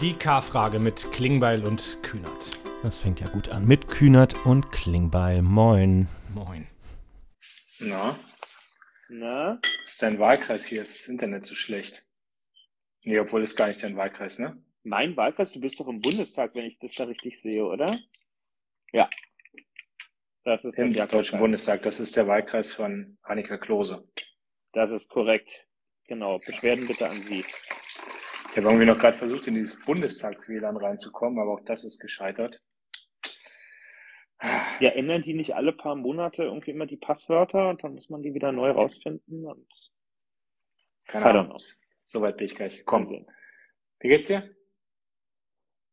Die K-Frage mit Klingbeil und Kühnert. Das fängt ja gut an. Mit Kühnert und Klingbeil. Moin. Moin. Na, Na? ist dein Wahlkreis hier? Ist das Internet so schlecht? Nee, obwohl ist gar nicht dein Wahlkreis, ne? Mein Wahlkreis, du bist doch im Bundestag, wenn ich das da richtig sehe, oder? Ja. Das ist Im das Deutschen. Bundestag. Das ist der Wahlkreis von Annika Klose. Das ist korrekt. Genau. Beschwerden bitte an Sie. Ich habe irgendwie noch gerade versucht, in dieses Bundestags-WLAN reinzukommen, aber auch das ist gescheitert. Ja, ändern die nicht alle paar Monate irgendwie immer die Passwörter und dann muss man die wieder neu rausfinden und Keine Ahnung. Soweit bin ich gleich gekommen. sehen. Wie geht's dir?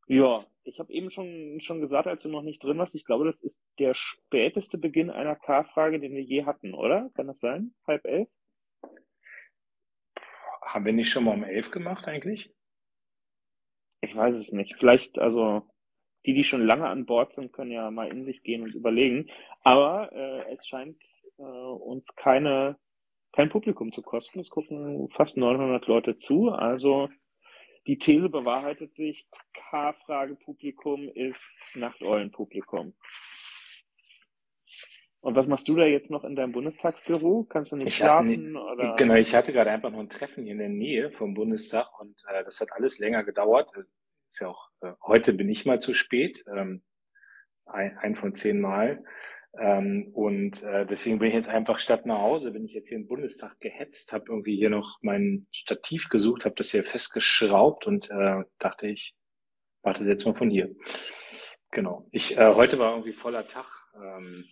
Ja, ich habe eben schon, schon gesagt, als du noch nicht drin warst, ich glaube, das ist der späteste Beginn einer K-Frage, den wir je hatten, oder? Kann das sein? Halb elf? Haben wir nicht schon mal um elf gemacht eigentlich? Ich weiß es nicht. Vielleicht, also die, die schon lange an Bord sind, können ja mal in sich gehen und überlegen. Aber äh, es scheint äh, uns keine, kein Publikum zu kosten. Es gucken fast 900 Leute zu. Also die These bewahrheitet sich. K-Frage-Publikum ist Nachteulen-Publikum. Und was machst du da jetzt noch in deinem Bundestagsbüro? Kannst du nicht Ich schlafen? oder? Genau, ich hatte gerade einfach noch ein Treffen hier in der Nähe vom Bundestag und äh, das hat alles länger gedauert. Ist ja auch, äh, heute bin ich mal zu spät, ähm, ein, ein von zehn Mal. Ähm, und äh, deswegen bin ich jetzt einfach statt nach Hause, bin ich jetzt hier im Bundestag gehetzt, habe irgendwie hier noch mein Stativ gesucht, habe das hier festgeschraubt und äh, dachte ich, warte jetzt mal von hier. Genau. Ich äh, heute war irgendwie voller Tag. Ähm.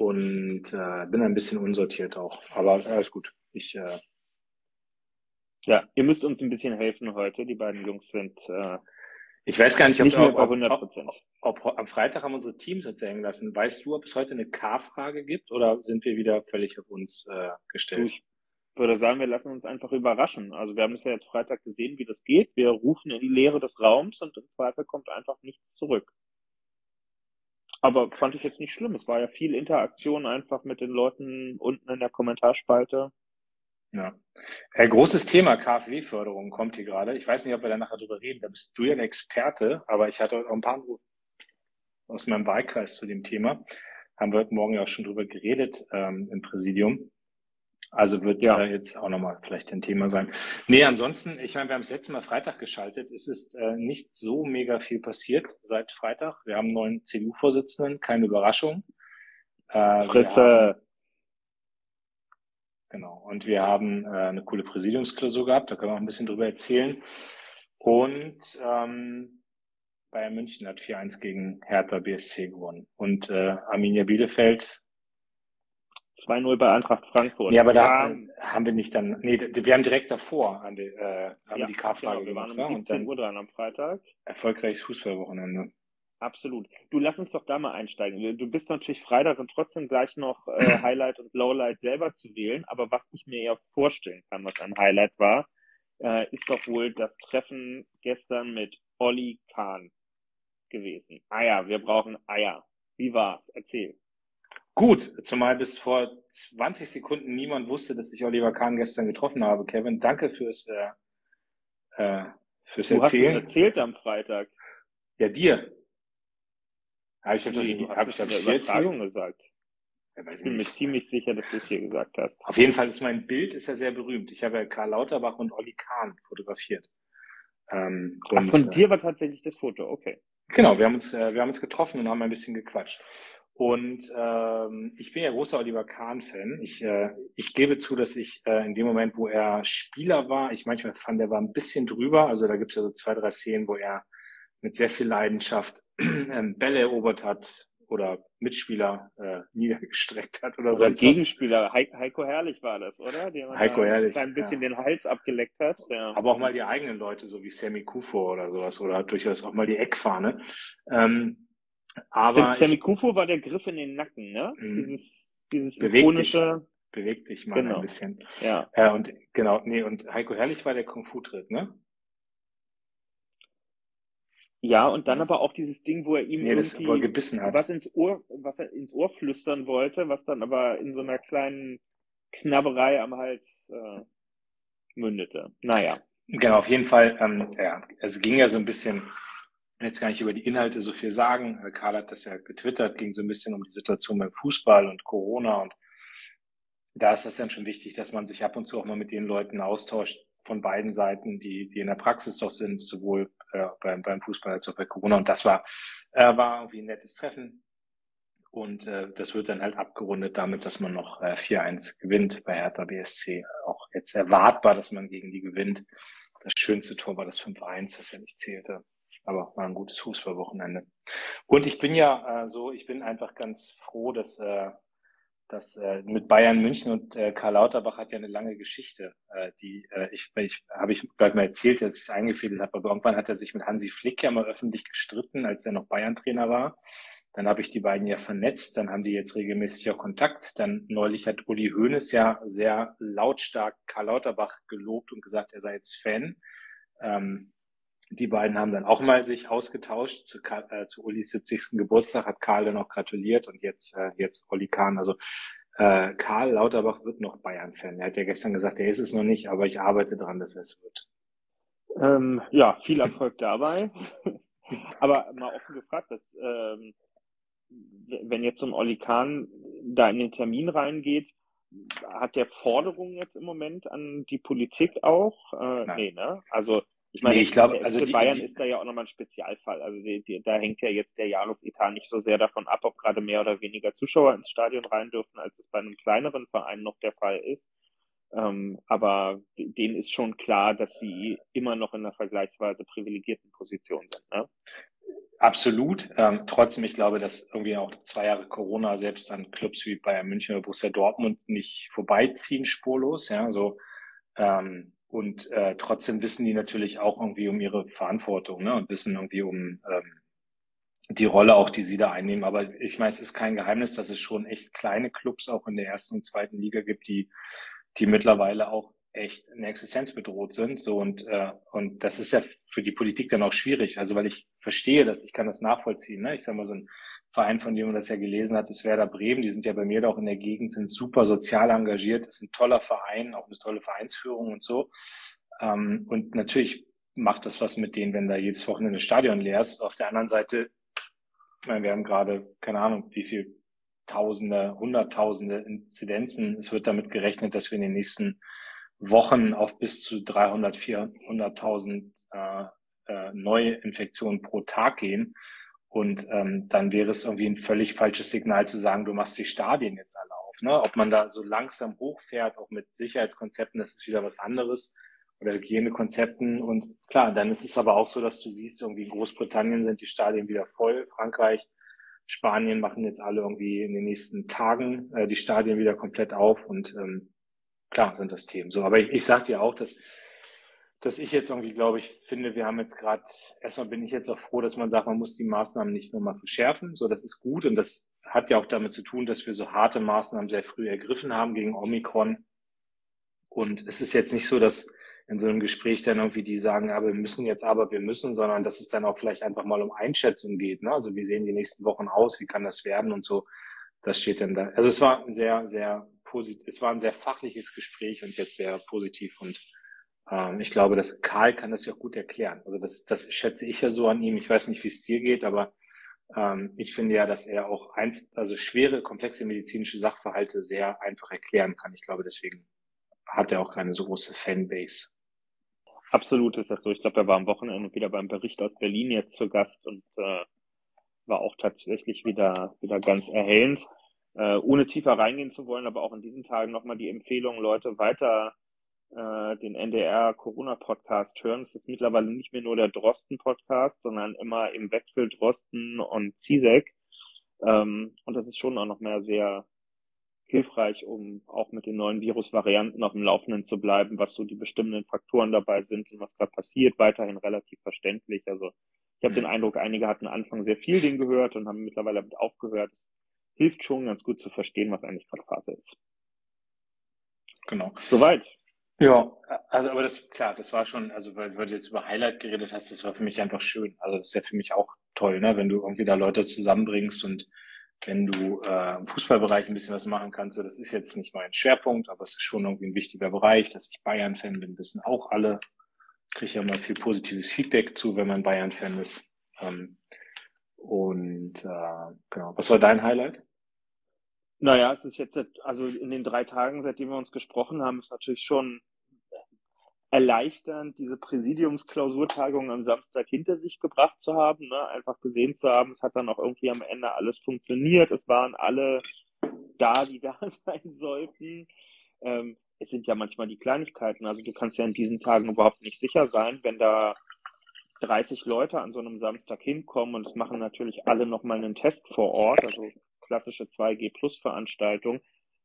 Und äh, bin ein bisschen unsortiert auch. Aber alles gut. Ich äh, Ja, ihr müsst uns ein bisschen helfen heute. Die beiden Jungs sind äh, ich weiß gar nicht, ob, nicht mehr ob, bei ob, 100 ob, Prozent. ob am Freitag haben unsere Teams uns hängen lassen. Weißt du, ob es heute eine K-Frage gibt oder sind wir wieder völlig auf uns äh, gestellt? ich würde sagen, wir lassen uns einfach überraschen. Also wir haben es ja jetzt Freitag gesehen, wie das geht. Wir rufen in die Leere des Raums und im Zweifel kommt einfach nichts zurück. Aber fand ich jetzt nicht schlimm. Es war ja viel Interaktion einfach mit den Leuten unten in der Kommentarspalte. Ja. Äh, großes Thema KfW-Förderung kommt hier gerade. Ich weiß nicht, ob wir da nachher drüber reden. Da bist du ja der Experte, aber ich hatte auch ein paar Anrufe aus meinem Wahlkreis zu dem Thema. Haben wir heute Morgen ja auch schon drüber geredet ähm, im Präsidium. Also wird Ja. ja jetzt auch nochmal vielleicht ein Thema sein. Nee, ansonsten, ich meine, wir haben das letzte Mal Freitag geschaltet. Es ist äh, nicht so mega viel passiert seit Freitag. Wir haben einen neuen CDU-Vorsitzenden, keine Überraschung. Äh, wir haben- Fritze, Genau. Und wir haben äh, eine coole Präsidiumsklausur gehabt, da können wir auch ein bisschen drüber erzählen. Und ähm, Bayern München hat 4-1 gegen Hertha BSC gewonnen. Und äh, Arminia Bielefeld, 2-0 bei Eintracht Frankfurt. nee, aber da Ja, haben wir nicht dann, nee, wir haben direkt davor an die, äh, haben ja, die K-Frage genau, wir waren gemacht. um Ja? Und 17 dann Uhr dran am Freitag. erfolgreiches Fußballwochenende. Absolut. Du lass uns doch da mal einsteigen. Du bist natürlich frei darin, trotzdem gleich noch äh, Highlight und Lowlight selber zu wählen. Aber was ich mir ja vorstellen kann, was ein Highlight war, äh, ist doch wohl das Treffen gestern mit Olli Kahn gewesen. Eier, wir brauchen Eier. Wie war's? Erzähl. Gut, zumal bis vor 20 Sekunden niemand wusste, dass ich Oliver Kahn gestern getroffen habe. Kevin, danke fürs, äh, äh, fürs Du hast es Erzählen. erzählt am Freitag. Ja, dir. Habe ich, hab Nee, du hab es ich, hab ich dir Übertragung gesagt. Ja, Ich bin mir ziemlich sicher, dass du es hier gesagt hast. Auf jeden Fall ist mein Bild ist ja sehr berühmt. Ich habe ja Karl Lauterbach und Olli Kahn fotografiert. Ähm, Ach, und, von äh, dir war tatsächlich das Foto. Okay. Genau, wir haben uns, äh, wir haben uns getroffen und haben ein bisschen gequatscht. Und ähm, ich bin ja großer Oliver Kahn-Fan. Ich, äh, ich gebe zu, dass ich äh, in dem Moment, wo er Spieler war, ich manchmal fand, er war ein bisschen drüber. Also da gibt es ja so zwei, drei Szenen, wo er mit sehr viel Leidenschaft ähm, Bälle erobert hat oder Mitspieler äh, niedergestreckt hat oder Oder was. Gegenspieler. Heiko, Heiko Herrlich war das, oder? Der Heiko Herrlich, ein bisschen ja. den Hals abgeleckt hat. Ja. aber auch mal die eigenen Leute, so wie Sammy Kufo oder sowas, oder durchaus auch mal die Eckfahne. Ähm, aber Sam- Sammy Kufo war der Griff in den Nacken, ne? Mhm. Dieses, dieses Beweg ikonische, beweg dich mal Genau. ein bisschen. ja. Ja, und genau, nee, und Heiko Herrlich war der Kung-Fu-Tritt, ne? Ja, und dann Das- aber auch dieses Ding, wo er ihm Nee, er irgendwie gebissen hat. was ins Ohr, was er ins Ohr flüstern wollte, was dann aber in so einer kleinen Knabberei am Hals äh, mündete. Naja. Genau, auf jeden Fall. Ähm, ja, also ging ja so ein bisschen, jetzt gar nicht über die Inhalte so viel sagen. Karl hat das ja getwittert, ging so ein bisschen um die Situation beim Fußball und Corona und da ist das dann schon wichtig, dass man sich ab und zu auch mal mit den Leuten austauscht von beiden Seiten, die, die in der Praxis doch sind, sowohl äh, beim, beim Fußball als auch bei Corona. Und das war, äh, war irgendwie ein nettes Treffen. Und äh, das wird dann halt abgerundet damit, dass man noch äh, 4-1 gewinnt bei Hertha BSC. Auch jetzt erwartbar, dass man gegen die gewinnt. Das schönste Tor war das 5-1, das ja nicht zählte. Aber war ein gutes Fußballwochenende. Und ich bin ja äh, so, ich bin einfach ganz froh, dass äh, das äh, mit Bayern München und äh, Karl Lauterbach hat ja eine lange Geschichte, äh, die äh, ich, ich habe ich gleich mal erzählt, dass ich es eingefädelt habe, aber irgendwann hat er sich mit Hansi Flick ja mal öffentlich gestritten, als er noch Bayern-Trainer war. Dann habe ich die beiden ja vernetzt, dann haben die jetzt regelmäßig auch Kontakt. Dann neulich hat Uli Hoeneß ja sehr lautstark Karl Lauterbach gelobt und gesagt, er sei jetzt Fan. Ähm, die beiden haben dann auch mal sich ausgetauscht. Zu, äh, zu Ulis 70. Geburtstag hat Karl dann auch gratuliert und jetzt, äh, jetzt Olli Kahn. Also äh, Karl Lauterbach wird noch Bayern-Fan. Er hat ja gestern gesagt, er ist es noch nicht, aber ich arbeite dran, dass er es wird. Ähm, ja, viel Erfolg dabei. aber mal offen gefragt, dass, ähm, wenn jetzt so ein Olli Kahn da in den Termin reingeht, hat der Forderungen jetzt im Moment an die Politik auch? Äh, Nein. nee, ne? Also ich meine, nee, ich glaube, also die, Bayern die, ist da ja auch nochmal ein Spezialfall. Also die, die, da hängt ja jetzt der Jahresetat nicht so sehr davon ab, ob gerade mehr oder weniger Zuschauer ins Stadion rein dürfen, als es bei einem kleineren Verein noch der Fall ist. Ähm, aber denen ist schon klar, dass sie immer noch in einer vergleichsweise privilegierten Position sind. Ne? Absolut. Ähm, trotzdem, ich glaube, dass irgendwie auch zwei Jahre Corona selbst an Clubs wie Bayern München oder Borussia Dortmund nicht vorbeiziehen spurlos. Ja, so ähm, und äh, trotzdem wissen die natürlich auch irgendwie um ihre Verantwortung ne? und wissen irgendwie um ähm, die Rolle auch, die sie da einnehmen. Aber ich meine, es ist kein Geheimnis, dass es schon echt kleine Clubs auch in der ersten und zweiten Liga gibt, die, die mittlerweile auch echt in Existenz bedroht sind. So und äh, und das ist ja für die Politik dann auch schwierig. Also weil ich verstehe das, ich kann das nachvollziehen. Ne? Ich sag mal so ein Verein, von dem man das ja gelesen hat, ist Werder Bremen. Die sind ja bei mir da auch in der Gegend, sind super sozial engagiert. ist ein toller Verein, auch eine tolle Vereinsführung und so. Ähm, und natürlich macht das was mit denen, wenn da jedes Wochenende Stadion leer ist. Auf der anderen Seite, meine, wir haben gerade keine Ahnung, wie viel Tausende, Hunderttausende Inzidenzen. Es wird damit gerechnet, dass wir in den nächsten Wochen auf bis zu 300, 400.000 äh, äh, neue Infektionen pro Tag gehen. Und ähm, dann wäre es irgendwie ein völlig falsches Signal zu sagen, du machst die Stadien jetzt alle auf. Ne? Ob man da so langsam hochfährt, auch mit Sicherheitskonzepten, das ist wieder was anderes. Oder Hygienekonzepten. Und klar, dann ist es aber auch so, dass du siehst, irgendwie in Großbritannien sind die Stadien wieder voll, Frankreich, Spanien machen jetzt alle irgendwie in den nächsten Tagen äh, die Stadien wieder komplett auf. Und ähm, klar sind das Themen. So, aber ich, ich sage dir auch, dass dass ich jetzt irgendwie glaube, ich finde, wir haben jetzt gerade, erstmal bin ich jetzt auch froh, dass man sagt, man muss die Maßnahmen nicht nochmal verschärfen. So, das ist gut und das hat ja auch damit zu tun, dass wir so harte Maßnahmen sehr früh ergriffen haben gegen Omikron. Und es ist jetzt nicht so, dass in so einem Gespräch dann irgendwie die sagen, ja, wir müssen jetzt aber, wir müssen, sondern dass es dann auch vielleicht einfach mal um Einschätzung geht. Ne? Also wie sehen die nächsten Wochen aus, wie kann das werden und so. Das steht dann da. Also es war ein sehr, sehr positiv, es war ein sehr fachliches Gespräch und jetzt sehr positiv und ähm, ich glaube, dass Karl kann das ja auch gut erklären. Also das, das schätze ich ja so an ihm. Ich weiß nicht, wie es dir geht, aber ähm, ich finde ja, dass er auch ein, also schwere, komplexe medizinische Sachverhalte sehr einfach erklären kann. Ich glaube, deswegen hat er auch keine so große Fanbase. Absolut ist das so. Ich glaube, er war am Wochenende wieder beim Bericht aus Berlin jetzt zu Gast und äh, war auch tatsächlich wieder, wieder ganz erhellend. Äh, ohne tiefer reingehen zu wollen, aber auch in diesen Tagen nochmal die Empfehlung, Leute weiter äh, den NDR Corona Podcast hören. Es ist mittlerweile nicht mehr nur der Drosten Podcast, sondern immer im Wechsel Drosten und Zizek. Ähm, und das ist schon auch noch mehr sehr hilfreich, um auch mit den neuen Virusvarianten auf dem Laufenden zu bleiben, was so die bestimmenden Faktoren dabei sind und was gerade passiert, weiterhin relativ verständlich. Also ich habe den mhm. Eindruck, einige hatten Anfang sehr viel den gehört und haben mittlerweile damit aufgehört. Es hilft schon ganz gut zu verstehen, was eigentlich gerade Phase ist. Genau. Soweit. Ja, also aber das, klar, das war schon, also weil, weil du jetzt über Highlight geredet hast, das war für mich einfach schön. Also das ist ja für mich auch toll, ne, wenn du irgendwie da Leute zusammenbringst und wenn du äh, im Fußballbereich ein bisschen was machen kannst. So, das ist jetzt nicht mein Schwerpunkt, aber es ist schon irgendwie ein wichtiger Bereich, dass ich Bayern-Fan bin, wissen auch alle. kriege ja mal viel positives Feedback zu, wenn man Bayern-Fan ist. Ähm, und äh, genau, was war dein Highlight? Naja, es ist jetzt, also in den drei Tagen, seitdem wir uns gesprochen haben, ist natürlich schon erleichternd, diese Präsidiumsklausurtagung am Samstag hinter sich gebracht zu haben, ne? einfach gesehen zu haben, es hat dann auch irgendwie am Ende alles funktioniert, es waren alle da, die da sein sollten. Ähm, es sind ja manchmal die Kleinigkeiten, also du kannst ja in diesen Tagen überhaupt nicht sicher sein, wenn da 30 Leute an so einem Samstag hinkommen und es machen natürlich alle nochmal einen Test vor Ort, also klassische 2G-Plus-Veranstaltung,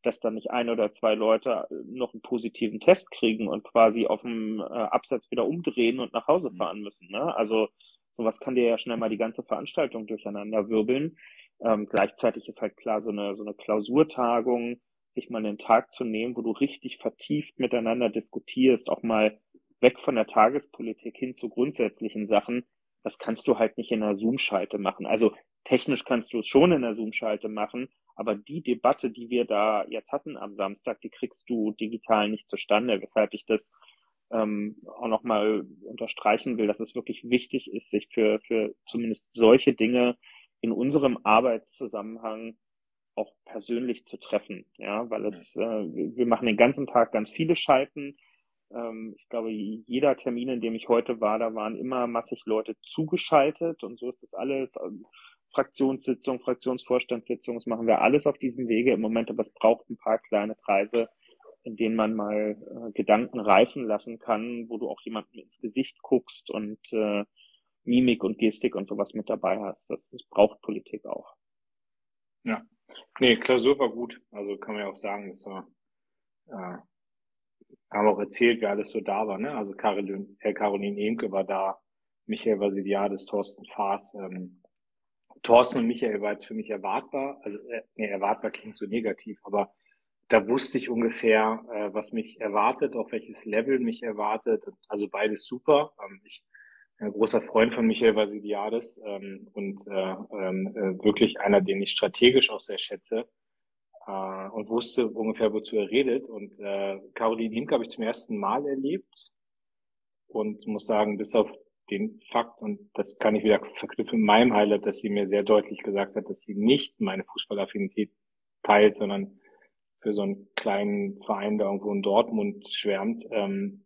dass dann nicht ein oder zwei Leute äh, noch einen positiven Test kriegen und quasi auf dem äh, Absatz wieder umdrehen und nach Hause mhm. fahren müssen. Ne? Also sowas kann dir ja schnell mal die ganze Veranstaltung durcheinander wirbeln. Ähm, gleichzeitig ist halt klar, so eine, so eine Klausurtagung, sich mal einen Tag zu nehmen, wo du richtig vertieft miteinander diskutierst, auch mal weg von der Tagespolitik hin zu grundsätzlichen Sachen, das kannst du halt nicht in einer Zoom-Schalte machen. Also technisch kannst du es schon in der Zoom-Schalte machen, aber die Debatte, die wir da jetzt hatten am Samstag, die kriegst du digital nicht zustande, weshalb ich das ähm, auch nochmal unterstreichen will, dass es wirklich wichtig ist, sich für, für zumindest solche Dinge in unserem Arbeitszusammenhang auch persönlich zu treffen, ja, weil es, äh, wir machen den ganzen Tag ganz viele Schalten. Ähm, ich glaube, jeder Termin, in dem ich heute war, da waren immer massig Leute zugeschaltet und so ist das alles. Fraktionssitzung, Fraktionsvorstandssitzung, das machen wir alles auf diesem Wege im Moment, aber es braucht ein paar kleine Kreise, in denen man mal äh, Gedanken reifen lassen kann, wo du auch jemandem ins Gesicht guckst und äh, Mimik und Gestik und sowas mit dabei hast. Das, das braucht Politik auch. Ja. Nee, Klausur war gut. Also kann man ja auch sagen, das war, äh, haben auch erzählt, wer alles so da war. Ne? Also Caroline, Herr Caroline Emke war da, Michael Vasiliades, Thorsten Faas, ähm, Thorsten und Michael war jetzt für mich erwartbar. Also, äh, nee, erwartbar klingt so negativ, aber da wusste ich ungefähr, äh, was mich erwartet, auf welches Level mich erwartet. Also beides super. Ähm, ich ein großer Freund von Michael Vasiliades ähm, und äh, ähm, äh, wirklich einer, den ich strategisch auch sehr schätze äh, und wusste ungefähr, wozu er redet. Und äh, Caroline Imke habe ich zum ersten Mal erlebt und muss sagen, bis auf den Fakt, und das kann ich wieder verknüpfen in meinem Highlight, dass sie mir sehr deutlich gesagt hat, dass sie nicht meine Fußballaffinität teilt, sondern für so einen kleinen Verein, der irgendwo in Dortmund schwärmt, ähm,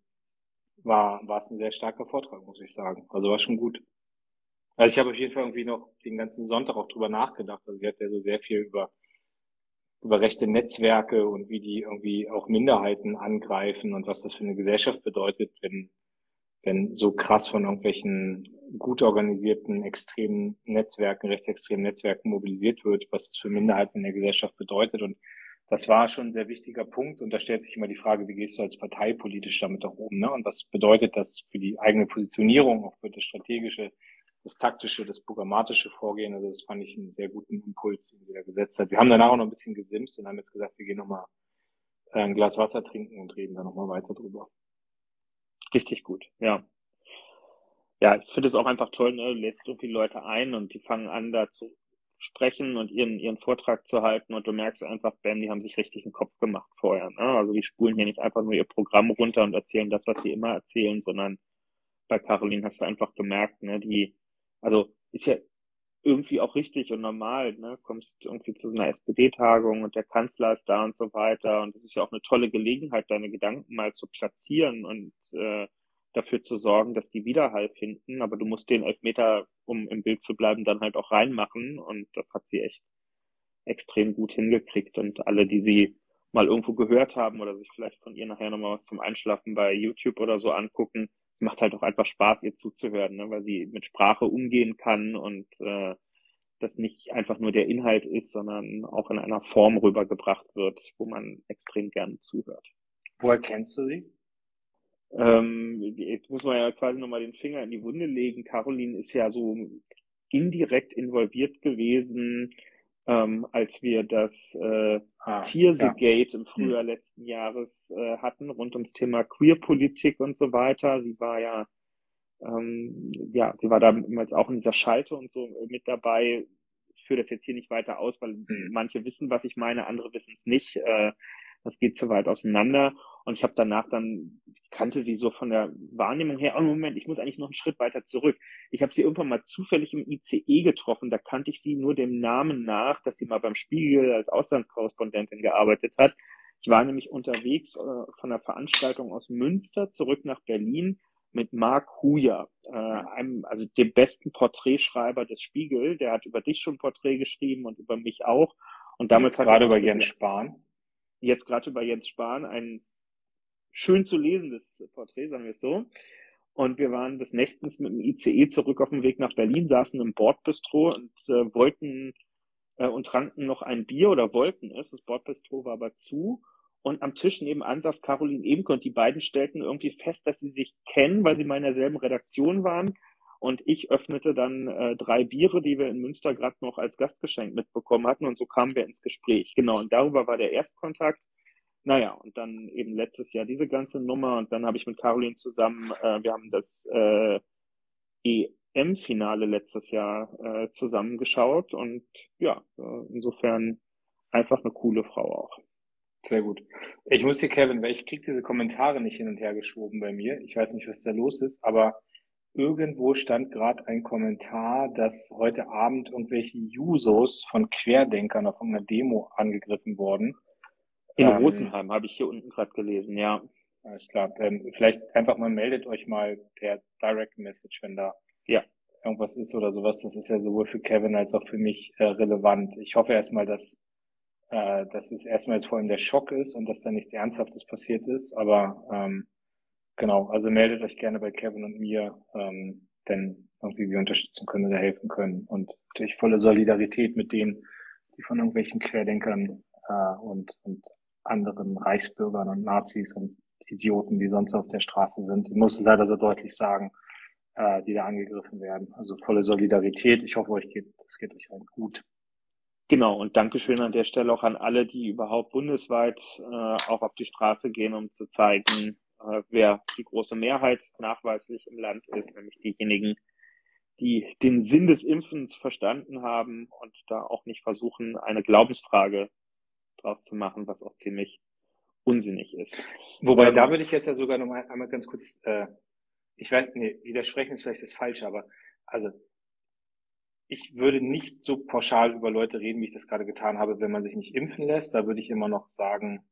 war, war es ein sehr starker Vortrag, muss ich sagen. Also war schon gut. Also ich habe auf jeden Fall irgendwie noch den ganzen Sonntag auch drüber nachgedacht. Also sie hat ja so sehr viel über, über rechte Netzwerke und wie die irgendwie auch Minderheiten angreifen und was das für eine Gesellschaft bedeutet, wenn wenn so krass von irgendwelchen gut organisierten extremen Netzwerken, rechtsextremen Netzwerken mobilisiert wird, was das für Minderheiten in der Gesellschaft bedeutet. Und das war schon ein sehr wichtiger Punkt. Und da stellt sich immer die Frage, wie gehst du als Partei politisch damit auch um? Ne? Und was bedeutet das für die eigene Positionierung, auch für das strategische, das taktische, das programmatische Vorgehen? Also das fand ich einen sehr guten Impuls, den sie da gesetzt hat. Wir haben danach auch noch ein bisschen gesimst und haben jetzt gesagt, wir gehen nochmal äh, ein Glas Wasser trinken und reden dann nochmal weiter drüber. Richtig gut, ja. Ja, ich finde es auch einfach toll, ne? Du lädst irgendwie Leute ein und die fangen an, da zu sprechen und ihren, ihren Vortrag zu halten und du merkst einfach, Ben, die haben sich richtig einen Kopf gemacht vorher. Ne? Also die spulen hier nicht einfach nur ihr Programm runter und erzählen das, was sie immer erzählen, sondern bei Caroline hast du einfach gemerkt, ne, die, also ist ja irgendwie auch richtig und normal, ne? Kommst irgendwie zu so einer SPD-Tagung und der Kanzler ist da und so weiter. Und es ist ja auch eine tolle Gelegenheit, deine Gedanken mal zu platzieren und äh, dafür zu sorgen, dass die Widerhall finden. Aber du musst den Elfmeter, um im Bild zu bleiben, dann halt auch reinmachen. Und das hat sie echt extrem gut hingekriegt. Und alle, die sie mal irgendwo gehört haben oder sich vielleicht von ihr nachher nochmal was zum Einschlafen bei YouTube oder so angucken, es macht halt auch einfach Spaß, ihr zuzuhören, ne? weil sie mit Sprache umgehen kann und äh, das nicht einfach nur der Inhalt ist, sondern auch in einer Form rübergebracht wird, wo man extrem gerne zuhört. Woher kennst du sie? Ähm, jetzt muss man ja quasi nochmal den Finger in die Wunde legen. Caroline ist ja so indirekt involviert gewesen ähm, als wir das äh, ah, Tiersegate ja. im Frühjahr hm. letzten Jahres äh, hatten, rund ums Thema Queerpolitik und so weiter. Sie war ja, ähm, ja, sie war damals auch in dieser Schalte und so mit dabei. Ich führe das jetzt hier nicht weiter aus, weil hm. manche wissen, was ich meine, andere wissen es nicht. Äh, das geht zu weit auseinander. Und ich habe danach dann, kannte sie so von der Wahrnehmung her. Oh, Moment, ich muss eigentlich noch einen Schritt weiter zurück. Ich habe sie irgendwann mal zufällig im ICE getroffen. Da kannte ich sie nur dem Namen nach, dass sie mal beim Spiegel als Auslandskorrespondentin gearbeitet hat. Ich war nämlich unterwegs äh, von einer Veranstaltung aus Münster zurück nach Berlin mit Marc Huja, äh, einem, also dem besten Porträtschreiber des Spiegel. Der hat über dich schon Porträt geschrieben und über mich auch. Und damals jetzt gerade über Jens Spahn. Jetzt gerade über Jens Spahn, ein schön zu lesendes Porträt, sagen wir es so. Und wir waren des Nächtens mit dem ICE zurück auf dem Weg nach Berlin, saßen im Bordbistro und äh, wollten äh, und tranken noch ein Bier oder wollten es. Das Bordbistro war aber zu. Und am Tisch nebenan saß Caroline Ebenke und die beiden stellten irgendwie fest, dass sie sich kennen, weil sie mal in derselben Redaktion waren. Und ich öffnete dann äh, drei Biere, die wir in Münster gerade noch als Gastgeschenk mitbekommen hatten. Und so kamen wir ins Gespräch. Genau, und darüber war der Erstkontakt. Naja, und dann eben letztes Jahr diese ganze Nummer. Und dann habe ich mit Caroline zusammen, äh, wir haben das äh, EM-Finale letztes Jahr äh, zusammengeschaut. Und ja, äh, insofern einfach eine coole Frau auch. Sehr gut. Ich muss dir, Kevin, weil ich krieg diese Kommentare nicht hin und her geschoben bei mir. Ich weiß nicht, was da los ist, aber irgendwo stand gerade ein Kommentar, dass heute Abend irgendwelche Jusos von Querdenkern auf einer Demo angegriffen wurden. In ähm, Rosenheim habe ich hier unten gerade gelesen, ja. Alles klar. Ähm, vielleicht einfach mal meldet euch mal per Direct Message, wenn da ja. irgendwas ist oder sowas. Das ist ja sowohl für Kevin als auch für mich äh, relevant. Ich hoffe erstmal, dass äh, dass es erstmal jetzt vor allem der Schock ist und dass da nichts Ernsthaftes passiert ist. Aber ähm, genau, also meldet euch gerne bei Kevin und mir, ähm, wenn irgendwie wir unterstützen können oder helfen können. Und natürlich volle Solidarität mit denen, die von irgendwelchen Querdenkern äh, und, und anderen Reichsbürgern und Nazis und Idioten, die sonst auf der Straße sind. Ich muss leider so deutlich sagen, äh, die da angegriffen werden. Also volle Solidarität. Ich hoffe, euch geht, es geht euch allen gut. Genau, und Dankeschön an der Stelle auch an alle, die überhaupt bundesweit äh, auch auf die Straße gehen, um zu zeigen, äh, wer die große Mehrheit nachweislich im Land ist, nämlich diejenigen, die den Sinn des Impfens verstanden haben und da auch nicht versuchen, eine Glaubensfrage draus zu machen, was auch ziemlich unsinnig ist. Wobei, ähm, da würde ich jetzt ja sogar noch mal einmal ganz kurz, äh, ich weiß, nee, widersprechen ist vielleicht das Falsche, aber also ich würde nicht so pauschal über Leute reden, wie ich das gerade getan habe, wenn man sich nicht impfen lässt. Da würde ich immer noch sagen,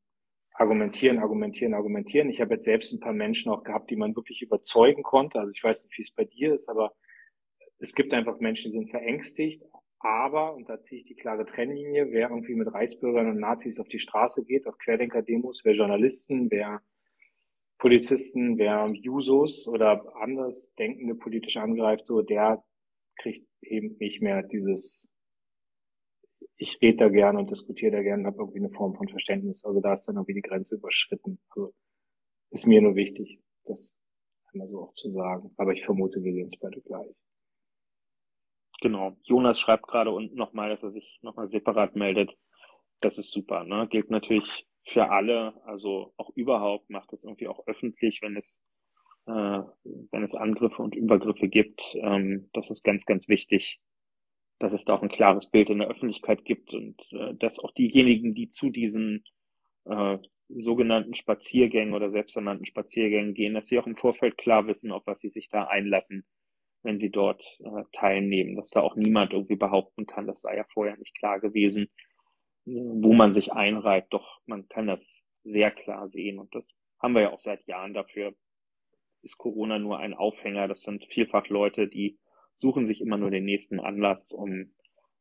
argumentieren, argumentieren, argumentieren. Ich habe jetzt selbst ein paar Menschen auch gehabt, die man wirklich überzeugen konnte. Also ich weiß nicht, wie es bei dir ist, aber es gibt einfach Menschen, die sind verängstigt. Aber, und da ziehe ich die klare Trennlinie, wer irgendwie mit Reichsbürgern und Nazis auf die Straße geht, auf Querdenker-Demos, wer Journalisten, wer Polizisten, wer Jusos oder anders denkende politisch angreift, so der kriegt eben nicht mehr dieses, ich rede da gern und diskutiere da gern und habe irgendwie eine Form von Verständnis. Also da ist dann irgendwie die Grenze überschritten. Also ist mir nur wichtig, das einmal so auch zu sagen. Aber ich vermute, wir sehen es beide gleich. Genau. Jonas schreibt gerade unten nochmal, dass er sich nochmal separat meldet. Das ist super. Ne? Gilt natürlich für alle, also auch überhaupt macht es irgendwie auch öffentlich, wenn es äh, wenn es Angriffe und Übergriffe gibt. Ähm, das ist ganz, ganz wichtig, dass es da auch ein klares Bild in der Öffentlichkeit gibt und äh, dass auch diejenigen, die zu diesen äh, sogenannten Spaziergängen oder selbsternannten Spaziergängen gehen, dass sie auch im Vorfeld klar wissen, auf was sie sich da einlassen, wenn sie dort äh, teilnehmen, dass da auch niemand irgendwie behaupten kann, das sei ja vorher nicht klar gewesen, wo man sich einreiht. Doch man kann das sehr klar sehen und das haben wir ja auch seit Jahren dafür ist Corona nur ein Aufhänger. Das sind vielfach Leute, die suchen sich immer nur den nächsten Anlass, um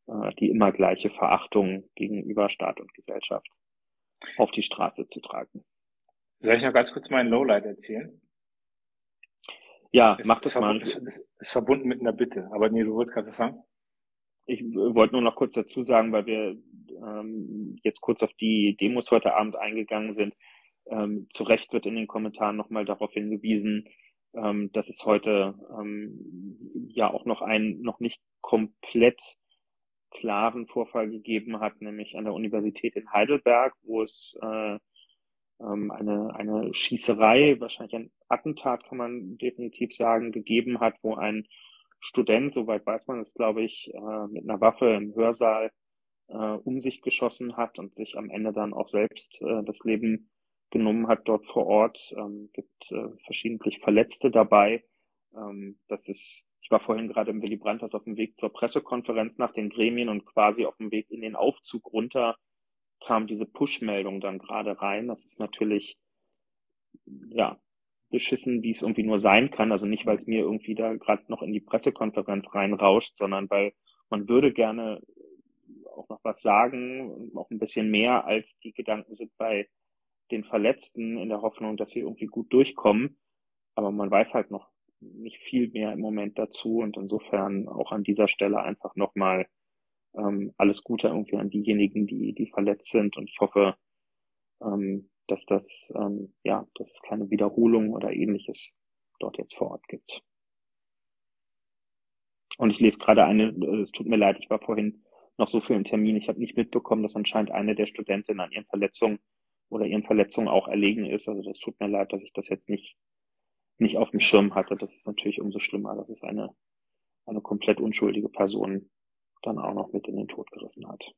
äh, die immer gleiche Verachtung gegenüber Staat und Gesellschaft auf die Straße zu tragen. Soll ich noch ganz kurz meinen Lowlight erzählen? Ja, ist, mach das mal. Ist, ist, ist, verbunden mit einer Bitte, aber nee, du wolltest gerade was sagen? Ich wollte nur noch kurz dazu sagen, weil wir ähm, jetzt kurz auf die Demos heute Abend eingegangen sind. Ähm, zu Recht wird in den Kommentaren nochmal darauf hingewiesen, ähm, dass es heute ähm, ja auch noch einen noch nicht komplett klaren Vorfall gegeben hat, nämlich an der Universität in Heidelberg, wo es äh, ähm, eine, eine Schießerei, wahrscheinlich ein Attentat kann man definitiv sagen, gegeben hat, wo ein Student, soweit weiß man es, glaube ich, äh, mit einer Waffe im Hörsaal äh, um sich geschossen hat und sich am Ende dann auch selbst äh, das Leben genommen hat dort vor Ort. Ähm, gibt äh, verschiedentlich Verletzte dabei. Ähm, das ist, ich war vorhin gerade im Willy Brandt auf dem Weg zur Pressekonferenz nach den Gremien und quasi auf dem Weg in den Aufzug runter kam diese Push-Meldung dann gerade rein. Das ist natürlich, ja, beschissen, wie es irgendwie nur sein kann. Also nicht, weil es mir irgendwie da gerade noch in die Pressekonferenz reinrauscht, sondern weil man würde gerne auch noch was sagen, noch ein bisschen mehr als die Gedanken sind bei den Verletzten in der Hoffnung, dass sie irgendwie gut durchkommen. Aber man weiß halt noch nicht viel mehr im Moment dazu und insofern auch an dieser Stelle einfach nochmal ähm, alles Gute irgendwie an diejenigen, die, die verletzt sind und ich hoffe, ähm, dass das, ähm, ja, dass es keine Wiederholung oder ähnliches dort jetzt vor Ort gibt. Und ich lese gerade eine, äh, es tut mir leid, ich war vorhin noch so viel im Termin, ich habe nicht mitbekommen, dass anscheinend eine der Studentinnen an ihren Verletzungen oder ihren Verletzungen auch erlegen ist. Also das tut mir leid, dass ich das jetzt nicht, nicht auf dem Schirm hatte. Das ist natürlich umso schlimmer, dass es eine, eine komplett unschuldige Person dann auch noch mit in den Tod gerissen hat.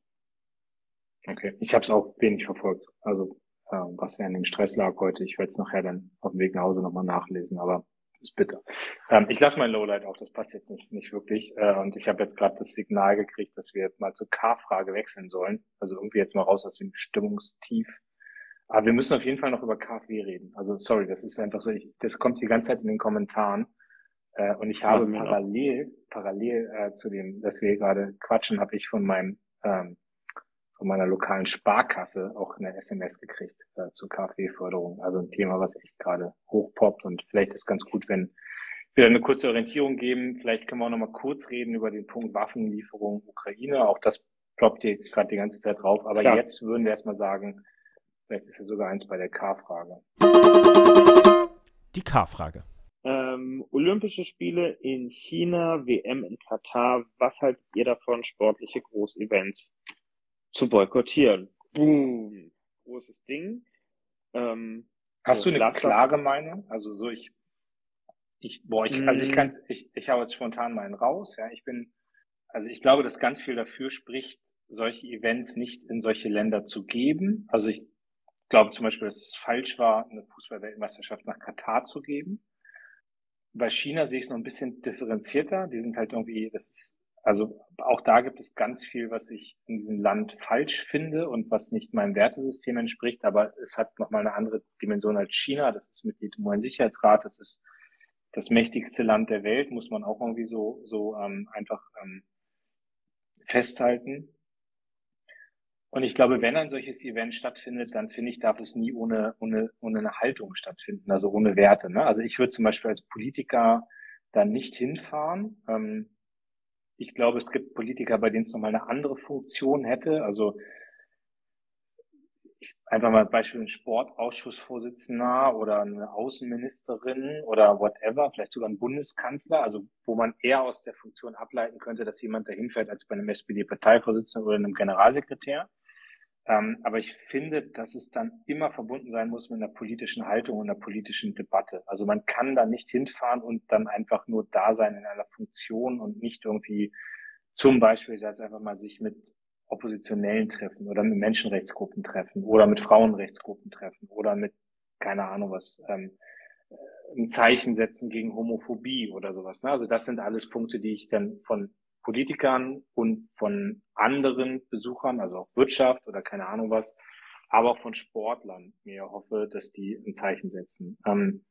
Okay, ich habe es auch wenig verfolgt. Also was er in dem Stress lag heute. Ich werde es nachher dann auf dem Weg nach Hause nochmal nachlesen, aber ist bitter. Ähm, ich lasse mein Lowlight auch, das passt jetzt nicht, nicht wirklich. Äh, und ich habe jetzt gerade das Signal gekriegt, dass wir mal zur K-Frage wechseln sollen. Also irgendwie jetzt mal raus aus dem Stimmungstief. Aber wir müssen auf jeden Fall noch über KfW reden. Also sorry, das ist einfach so, ich, das kommt die ganze Zeit in den Kommentaren. Äh, und ich habe parallel, parallel äh, zu dem, dass wir gerade quatschen, habe ich von meinem ähm, von meiner lokalen Sparkasse auch eine SMS gekriegt äh, zur KfW-Förderung. Also ein Thema, was echt gerade hochpoppt und vielleicht ist ganz gut, wenn wir eine kurze Orientierung geben. Vielleicht können wir auch noch mal kurz reden über den Punkt Waffenlieferung Ukraine. Auch das ploppt hier gerade die ganze Zeit drauf. Aber Klar. jetzt würden wir erstmal sagen, vielleicht ist ja sogar eins bei der K-Frage. Die K-Frage. Ähm, Olympische Spiele in China, WM in Katar. Was haltet ihr davon, sportliche Großevents zu boykottieren? Boom. Großes Ding. Ähm, Hast so du eine klare Meinung? Also so ich, ich, boah, ich, also ich mm. kann ich, ich hau jetzt spontan mal einen raus, ja. Ich bin, also ich glaube, dass ganz viel dafür spricht, solche Events nicht in solche Länder zu geben. Also ich glaube zum Beispiel, dass es falsch war, eine Fußballweltmeisterschaft nach Katar zu geben. Bei China sehe ich es noch ein bisschen differenzierter. Die sind halt irgendwie, das ist, also auch da gibt es ganz viel, was ich in diesem Land falsch finde und was nicht meinem Wertesystem entspricht, aber es hat nochmal eine andere Dimension als China. Das ist Mitglied im UN-Sicherheitsrat, das ist das mächtigste Land der Welt, muss man auch irgendwie so, so ähm, einfach ähm, festhalten. Und ich glaube, wenn ein solches Event stattfindet, dann finde ich, darf es nie ohne, ohne, ohne eine Haltung stattfinden, also ohne Werte. Ne? Also ich würde zum Beispiel als Politiker dann nicht hinfahren. Ähm, ich glaube, es gibt Politiker, bei denen es nochmal eine andere Funktion hätte. Also ich, einfach mal Beispiel ein Sportausschussvorsitzender oder eine Außenministerin oder whatever, vielleicht sogar ein Bundeskanzler, also wo man eher aus der Funktion ableiten könnte, dass jemand dahin fährt als bei einem SPD-Parteivorsitzenden oder einem Generalsekretär. Ähm, aber ich finde, dass es dann immer verbunden sein muss mit einer politischen Haltung und einer politischen Debatte. Also man kann da nicht hinfahren und dann einfach nur da sein in einer Funktion und nicht irgendwie zum Beispiel jetzt einfach mal sich mit Oppositionellen treffen oder mit Menschenrechtsgruppen treffen oder mit Frauenrechtsgruppen treffen oder mit, keine Ahnung was, ähm, ein Zeichen setzen gegen Homophobie oder sowas. Ne? Also das sind alles Punkte, die ich dann von Politikern und von anderen Besuchern, also auch Wirtschaft oder keine Ahnung was, aber auch von Sportlern mir hoffe, dass die ein Zeichen setzen. Ähm,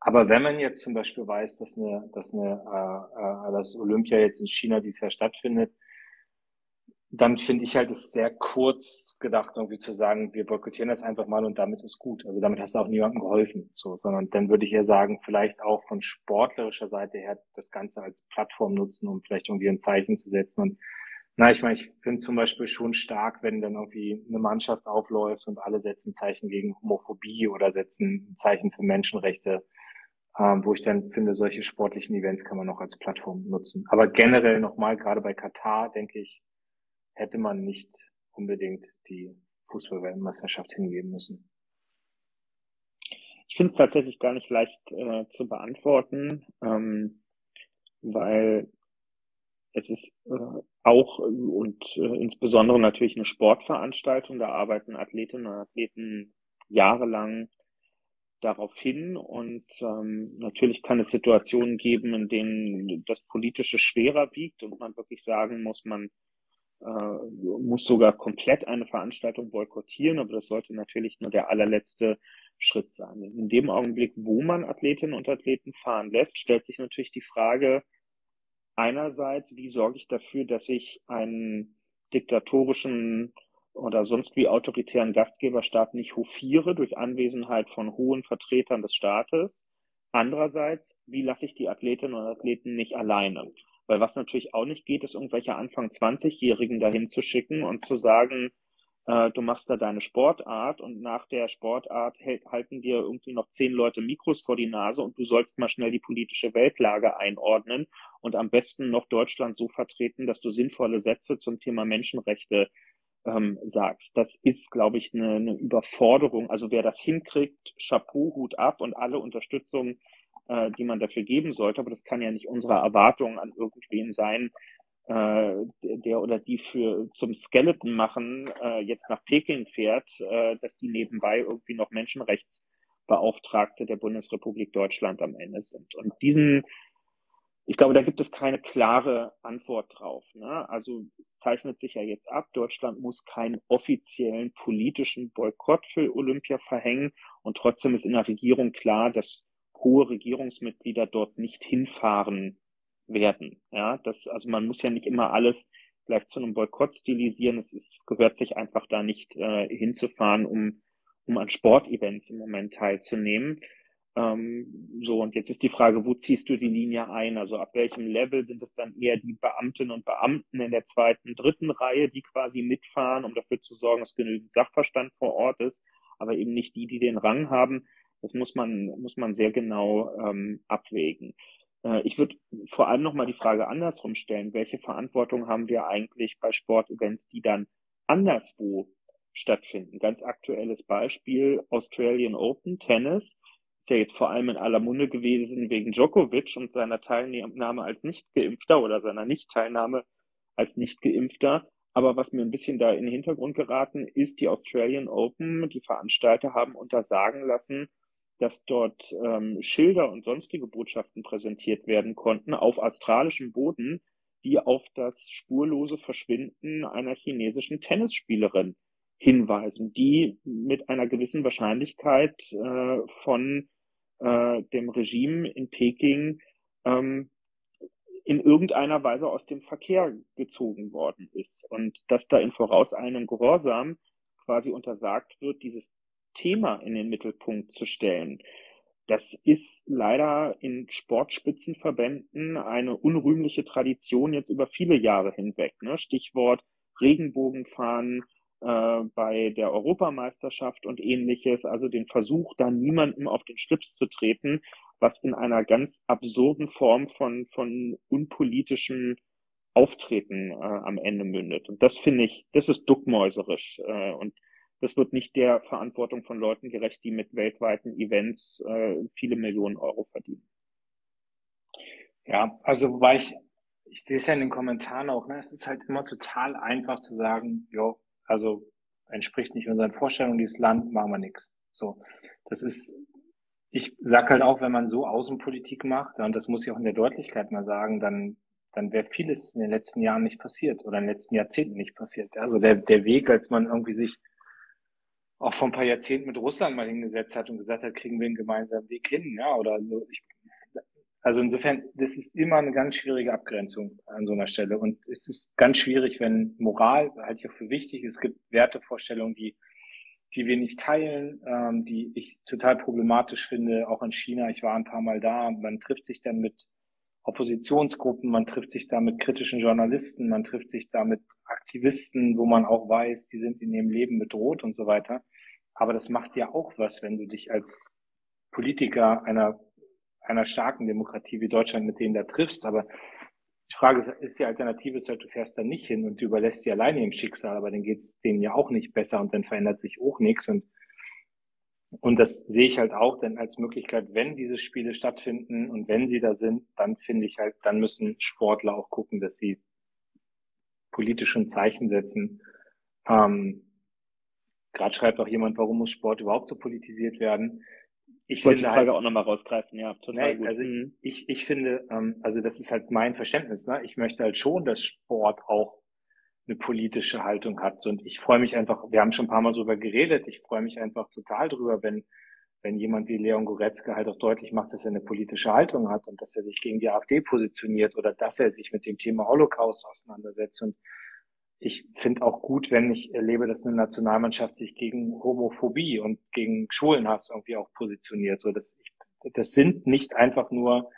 aber wenn man jetzt zum Beispiel weiß, dass eine, dass eine, äh, äh, dass Olympia jetzt in China dieses Jahr stattfindet, dann finde ich halt es sehr kurz gedacht, irgendwie zu sagen, wir boykottieren das einfach mal und damit ist gut. Also damit hast du auch niemandem geholfen, so, sondern dann würde ich eher sagen, vielleicht auch von sportlerischer Seite her das Ganze als Plattform nutzen, um vielleicht irgendwie ein Zeichen zu setzen. Und na, ich meine, ich finde zum Beispiel schon stark, wenn dann irgendwie eine Mannschaft aufläuft und alle setzen Zeichen gegen Homophobie oder setzen Zeichen für Menschenrechte, ähm, wo ich dann finde, solche sportlichen Events kann man noch als Plattform nutzen. Aber generell nochmal, gerade bei Katar, denke ich, hätte man nicht unbedingt die Fußballweltmeisterschaft hingeben müssen. Ich finde es tatsächlich gar nicht leicht äh, zu beantworten, ähm, weil es ist äh, auch und äh, insbesondere natürlich eine Sportveranstaltung. Da arbeiten Athletinnen und Athleten jahrelang darauf hin und ähm, natürlich kann es Situationen geben, in denen das Politische schwerer wiegt und man wirklich sagen muss, man muss sogar komplett eine Veranstaltung boykottieren, aber das sollte natürlich nur der allerletzte Schritt sein. In dem Augenblick, wo man Athletinnen und Athleten fahren lässt, stellt sich natürlich die Frage einerseits, wie sorge ich dafür, dass ich einen diktatorischen oder sonst wie autoritären Gastgeberstaat nicht hofiere durch Anwesenheit von hohen Vertretern des Staates. Andererseits, wie lasse ich die Athletinnen und Athleten nicht alleine? Weil was natürlich auch nicht geht, ist irgendwelche Anfang 20-Jährigen dahin zu schicken und zu sagen, äh, du machst da deine Sportart und nach der Sportart halten dir irgendwie noch zehn Leute Mikros vor die Nase und du sollst mal schnell die politische Weltlage einordnen und am besten noch Deutschland so vertreten, dass du sinnvolle Sätze zum Thema Menschenrechte ähm, sagst. Das ist, glaube ich, eine, eine Überforderung. Also wer das hinkriegt, Chapeau, Hut ab und alle Unterstützung, äh, die man dafür geben sollte. Aber das kann ja nicht unsere Erwartung an irgendwen sein, äh, der oder die für zum Skeleton machen, äh, jetzt nach Peking fährt, äh, dass die nebenbei irgendwie noch Menschenrechtsbeauftragte der Bundesrepublik Deutschland am Ende sind. Und diesen ich glaube, da gibt es keine klare Antwort drauf. Ne? Also es zeichnet sich ja jetzt ab, Deutschland muss keinen offiziellen politischen Boykott für Olympia verhängen und trotzdem ist in der Regierung klar, dass hohe Regierungsmitglieder dort nicht hinfahren werden. Ja, das, also man muss ja nicht immer alles gleich zu einem Boykott stilisieren. Es ist, gehört sich einfach da nicht äh, hinzufahren, um, um an Sportevents im Moment teilzunehmen. Ähm, so, und jetzt ist die Frage, wo ziehst du die Linie ein? Also ab welchem Level sind es dann eher die Beamtinnen und Beamten in der zweiten, dritten Reihe, die quasi mitfahren, um dafür zu sorgen, dass genügend Sachverstand vor Ort ist, aber eben nicht die, die den Rang haben. Das muss man, muss man sehr genau ähm, abwägen. Äh, ich würde vor allem nochmal die Frage andersrum stellen. Welche Verantwortung haben wir eigentlich bei Sportevents, die dann anderswo stattfinden? Ganz aktuelles Beispiel Australian Open Tennis ist ja jetzt vor allem in aller Munde gewesen wegen Djokovic und seiner Teilnahme als Nichtgeimpfter oder seiner Nichtteilnahme als Nichtgeimpfter. Aber was mir ein bisschen da in den Hintergrund geraten ist, die Australian Open, die Veranstalter haben untersagen lassen, dass dort ähm, Schilder und sonstige Botschaften präsentiert werden konnten auf australischem Boden, die auf das spurlose Verschwinden einer chinesischen Tennisspielerin hinweisen, die mit einer gewissen Wahrscheinlichkeit äh, von äh, dem Regime in Peking ähm, in irgendeiner Weise aus dem Verkehr gezogen worden ist. Und dass da in vorauseilendem Gehorsam quasi untersagt wird, dieses Thema in den Mittelpunkt zu stellen. Das ist leider in Sportspitzenverbänden eine unrühmliche Tradition jetzt über viele Jahre hinweg. Ne? Stichwort Regenbogenfahren, äh, bei der Europameisterschaft und ähnliches, also den Versuch, da niemandem auf den Schlips zu treten, was in einer ganz absurden Form von, von unpolitischem Auftreten äh, am Ende mündet. Und das finde ich, das ist duckmäuserisch äh, und das wird nicht der Verantwortung von Leuten gerecht, die mit weltweiten Events äh, viele Millionen Euro verdienen. Ja, also wobei ich, ich sehe es ja in den Kommentaren auch, ne, es ist halt immer total einfach zu sagen, jo, also entspricht nicht unseren Vorstellungen, dieses Land, machen wir nichts. So, das ist, ich sag halt auch, wenn man so Außenpolitik macht, und das muss ich auch in der Deutlichkeit mal sagen, dann, dann wäre vieles in den letzten Jahren nicht passiert oder in den letzten Jahrzehnten nicht passiert. Also der, der Weg, als man irgendwie sich auch vor ein paar Jahrzehnten mit Russland mal hingesetzt hat und gesagt hat, kriegen wir einen gemeinsamen Weg hin, ja, oder so. Ich, also insofern, das ist immer eine ganz schwierige Abgrenzung an so einer Stelle. Und es ist ganz schwierig, wenn Moral halte ich auch für wichtig. Es gibt Wertevorstellungen, die, die wir nicht teilen, ähm, die ich total problematisch finde, auch in China. Ich war ein paar Mal da. Man trifft sich dann mit Oppositionsgruppen, man trifft sich da mit kritischen Journalisten, man trifft sich da mit Aktivisten, wo man auch weiß, die sind in ihrem Leben bedroht und so weiter. Aber das macht ja auch was, wenn du dich als Politiker einer einer starken Demokratie wie Deutschland mit denen da triffst. Aber die Frage ist, ist die Alternative, ist halt, du fährst da nicht hin und du überlässt sie alleine im Schicksal, aber dann geht's denen ja auch nicht besser und dann verändert sich auch nichts. Und, und das sehe ich halt auch denn als Möglichkeit, wenn diese Spiele stattfinden und wenn sie da sind, dann finde ich halt, dann müssen Sportler auch gucken, dass sie politischen Zeichen setzen. Ähm, Gerade schreibt auch jemand, warum muss Sport überhaupt so politisiert werden? Ich wollte die Frage halt, auch nochmal rausgreifen, ja, total nee, gut. Also mhm. ich, ich finde, ähm, also das ist halt mein Verständnis. Ne? Ich möchte halt schon, dass Sport auch eine politische Haltung hat. Und ich freue mich einfach, wir haben schon ein paar Mal drüber geredet, ich freue mich einfach total drüber, wenn, wenn jemand wie Leon Goretzka halt auch deutlich macht, dass er eine politische Haltung hat und dass er sich gegen die AfD positioniert oder dass er sich mit dem Thema Holocaust auseinandersetzt. Und ich finde auch gut, wenn ich erlebe, dass eine Nationalmannschaft sich gegen Homophobie und gegen Schulenhass irgendwie auch positioniert. So, ich, das sind nicht einfach nur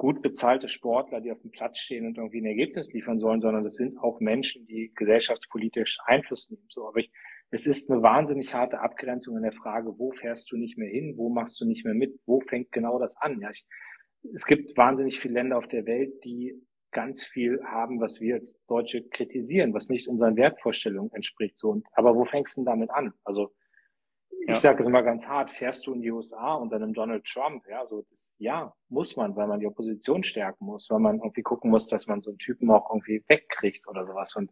gut bezahlte Sportler, die auf dem Platz stehen und irgendwie ein Ergebnis liefern sollen, sondern das sind auch Menschen, die gesellschaftspolitisch Einfluss nehmen. So, aber ich, es ist eine wahnsinnig harte Abgrenzung in der Frage, wo fährst du nicht mehr hin, wo machst du nicht mehr mit, wo fängt genau das an? Ja, ich, es gibt wahnsinnig viele Länder auf der Welt, die ganz viel haben, was wir als Deutsche kritisieren, was nicht unseren Wertvorstellungen entspricht. So, und, aber wo fängst du denn damit an? Also ich sage es immer ganz hart, fährst du in die USA unter einem Donald Trump, ja, so das, ja, muss man, weil man die Opposition stärken muss, weil man irgendwie gucken muss, dass man so einen Typen auch irgendwie wegkriegt oder sowas. Und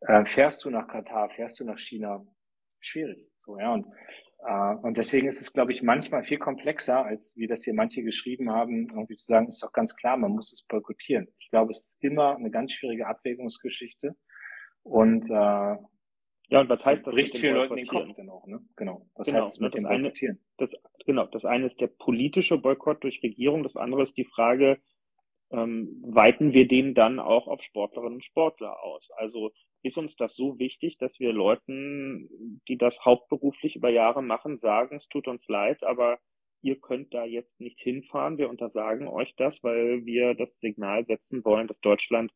äh, fährst du nach Katar, fährst du nach China, schwierig. So, ja, und äh, und deswegen ist es, glaube ich, manchmal viel komplexer, als wie das hier manche geschrieben haben, irgendwie zu sagen, ist doch ganz klar, man muss es boykottieren. Ich glaube, es ist immer eine ganz schwierige Abwägungsgeschichte. Und äh, ja, und was heißt das? Bricht vielen Leuten den Kopf dann auch, ne? Genau. Was genau, heißt das mit dem Boykottieren? Das, genau, das eine ist der politische Boykott durch Regierung, das andere ist die Frage, ähm, weiten wir den dann auch auf Sportlerinnen und Sportler aus? Also ist uns das so wichtig, dass wir Leuten, die das hauptberuflich über Jahre machen, sagen, es tut uns leid, aber ihr könnt da jetzt nicht hinfahren. Wir untersagen euch das, weil wir das Signal setzen wollen, dass Deutschland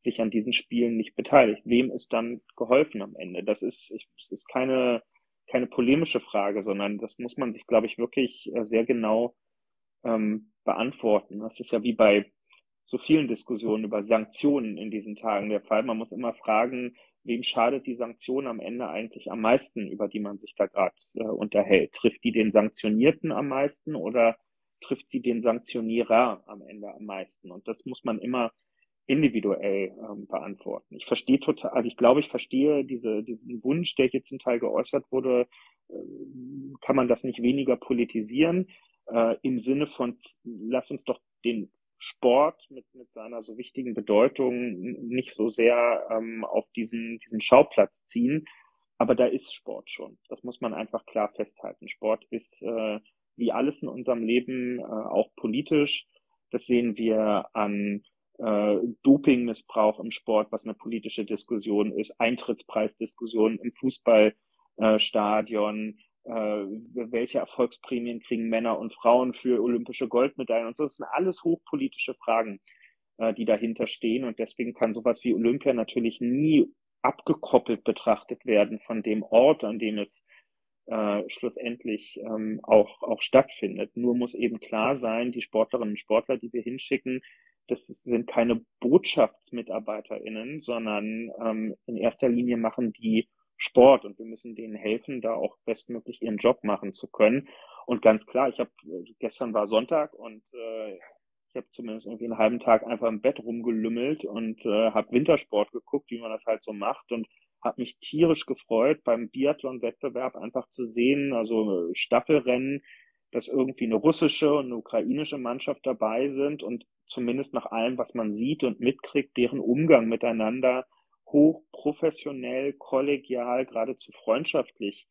sich an diesen Spielen nicht beteiligt. Wem ist dann geholfen am Ende? Das ist, das ist keine, keine polemische Frage, sondern das muss man sich, glaube ich, wirklich äh, sehr genau ähm, beantworten. Das ist ja wie bei so vielen Diskussionen über Sanktionen in diesen Tagen der Fall. Man muss immer fragen, wem schadet die Sanktion am Ende eigentlich am meisten, über die man sich da gerade äh, unterhält? Trifft die den Sanktionierten am meisten oder trifft sie den Sanktionierer am Ende am meisten? Und das muss man immer individuell ähm, beantworten. Ich verstehe total, also ich glaube, ich verstehe diese, diesen Wunsch, der hier zum Teil geäußert wurde, äh, kann man das nicht weniger politisieren, äh, im Sinne von, lass uns doch den Sport mit, mit seiner so wichtigen Bedeutung nicht so sehr ähm, auf diesen, diesen Schauplatz ziehen. Aber da ist Sport schon. Das muss man einfach klar festhalten. Sport ist äh, wie alles in unserem Leben äh, auch politisch. Das sehen wir an äh, Dopingmissbrauch im Sport, was eine politische Diskussion ist, Eintrittspreisdiskussionen im Fußballstadion, äh, welche Erfolgsprämien kriegen Männer und Frauen für olympische Goldmedaillen und so. Das sind alles hochpolitische Fragen, äh, die dahinter stehen. Und deswegen kann sowas wie Olympia natürlich nie abgekoppelt betrachtet werden von dem Ort, an dem es äh, schlussendlich ähm, auch, auch stattfindet. Nur muss eben klar sein, die Sportlerinnen und Sportler, die wir hinschicken, das sind keine BotschaftsmitarbeiterInnen, sondern ähm, in erster Linie machen die Sport und wir müssen denen helfen, da auch bestmöglich ihren Job machen zu können. Und ganz klar, ich habe gestern war Sonntag und äh, ich habe zumindest irgendwie einen halben Tag einfach im Bett rumgelümmelt und äh, habe Wintersport geguckt, wie man das halt so macht und habe mich tierisch gefreut beim Biathlon-Wettbewerb einfach zu sehen, also Staffelrennen, dass irgendwie eine russische und eine ukrainische Mannschaft dabei sind und zumindest nach allem, was man sieht und mitkriegt, deren Umgang miteinander hochprofessionell, kollegial, geradezu freundschaftlich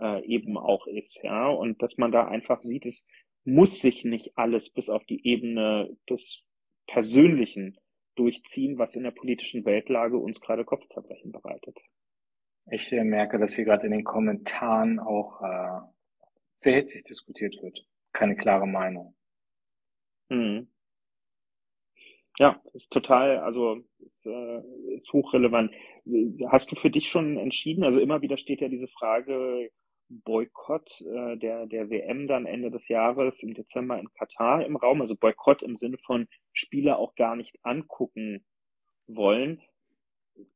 äh, eben auch ist, ja, und dass man da einfach sieht, es muss sich nicht alles bis auf die Ebene des Persönlichen durchziehen, was in der politischen Weltlage uns gerade Kopfzerbrechen bereitet. Ich äh, merke, dass hier gerade in den Kommentaren auch äh, sehr hitzig diskutiert wird. Keine klare Meinung. Mhm. Ja, ist total, also ist, äh, ist hochrelevant. Hast du für dich schon entschieden? Also immer wieder steht ja diese Frage Boykott äh, der, der WM dann Ende des Jahres im Dezember in Katar im Raum. Also Boykott im Sinne von Spieler auch gar nicht angucken wollen.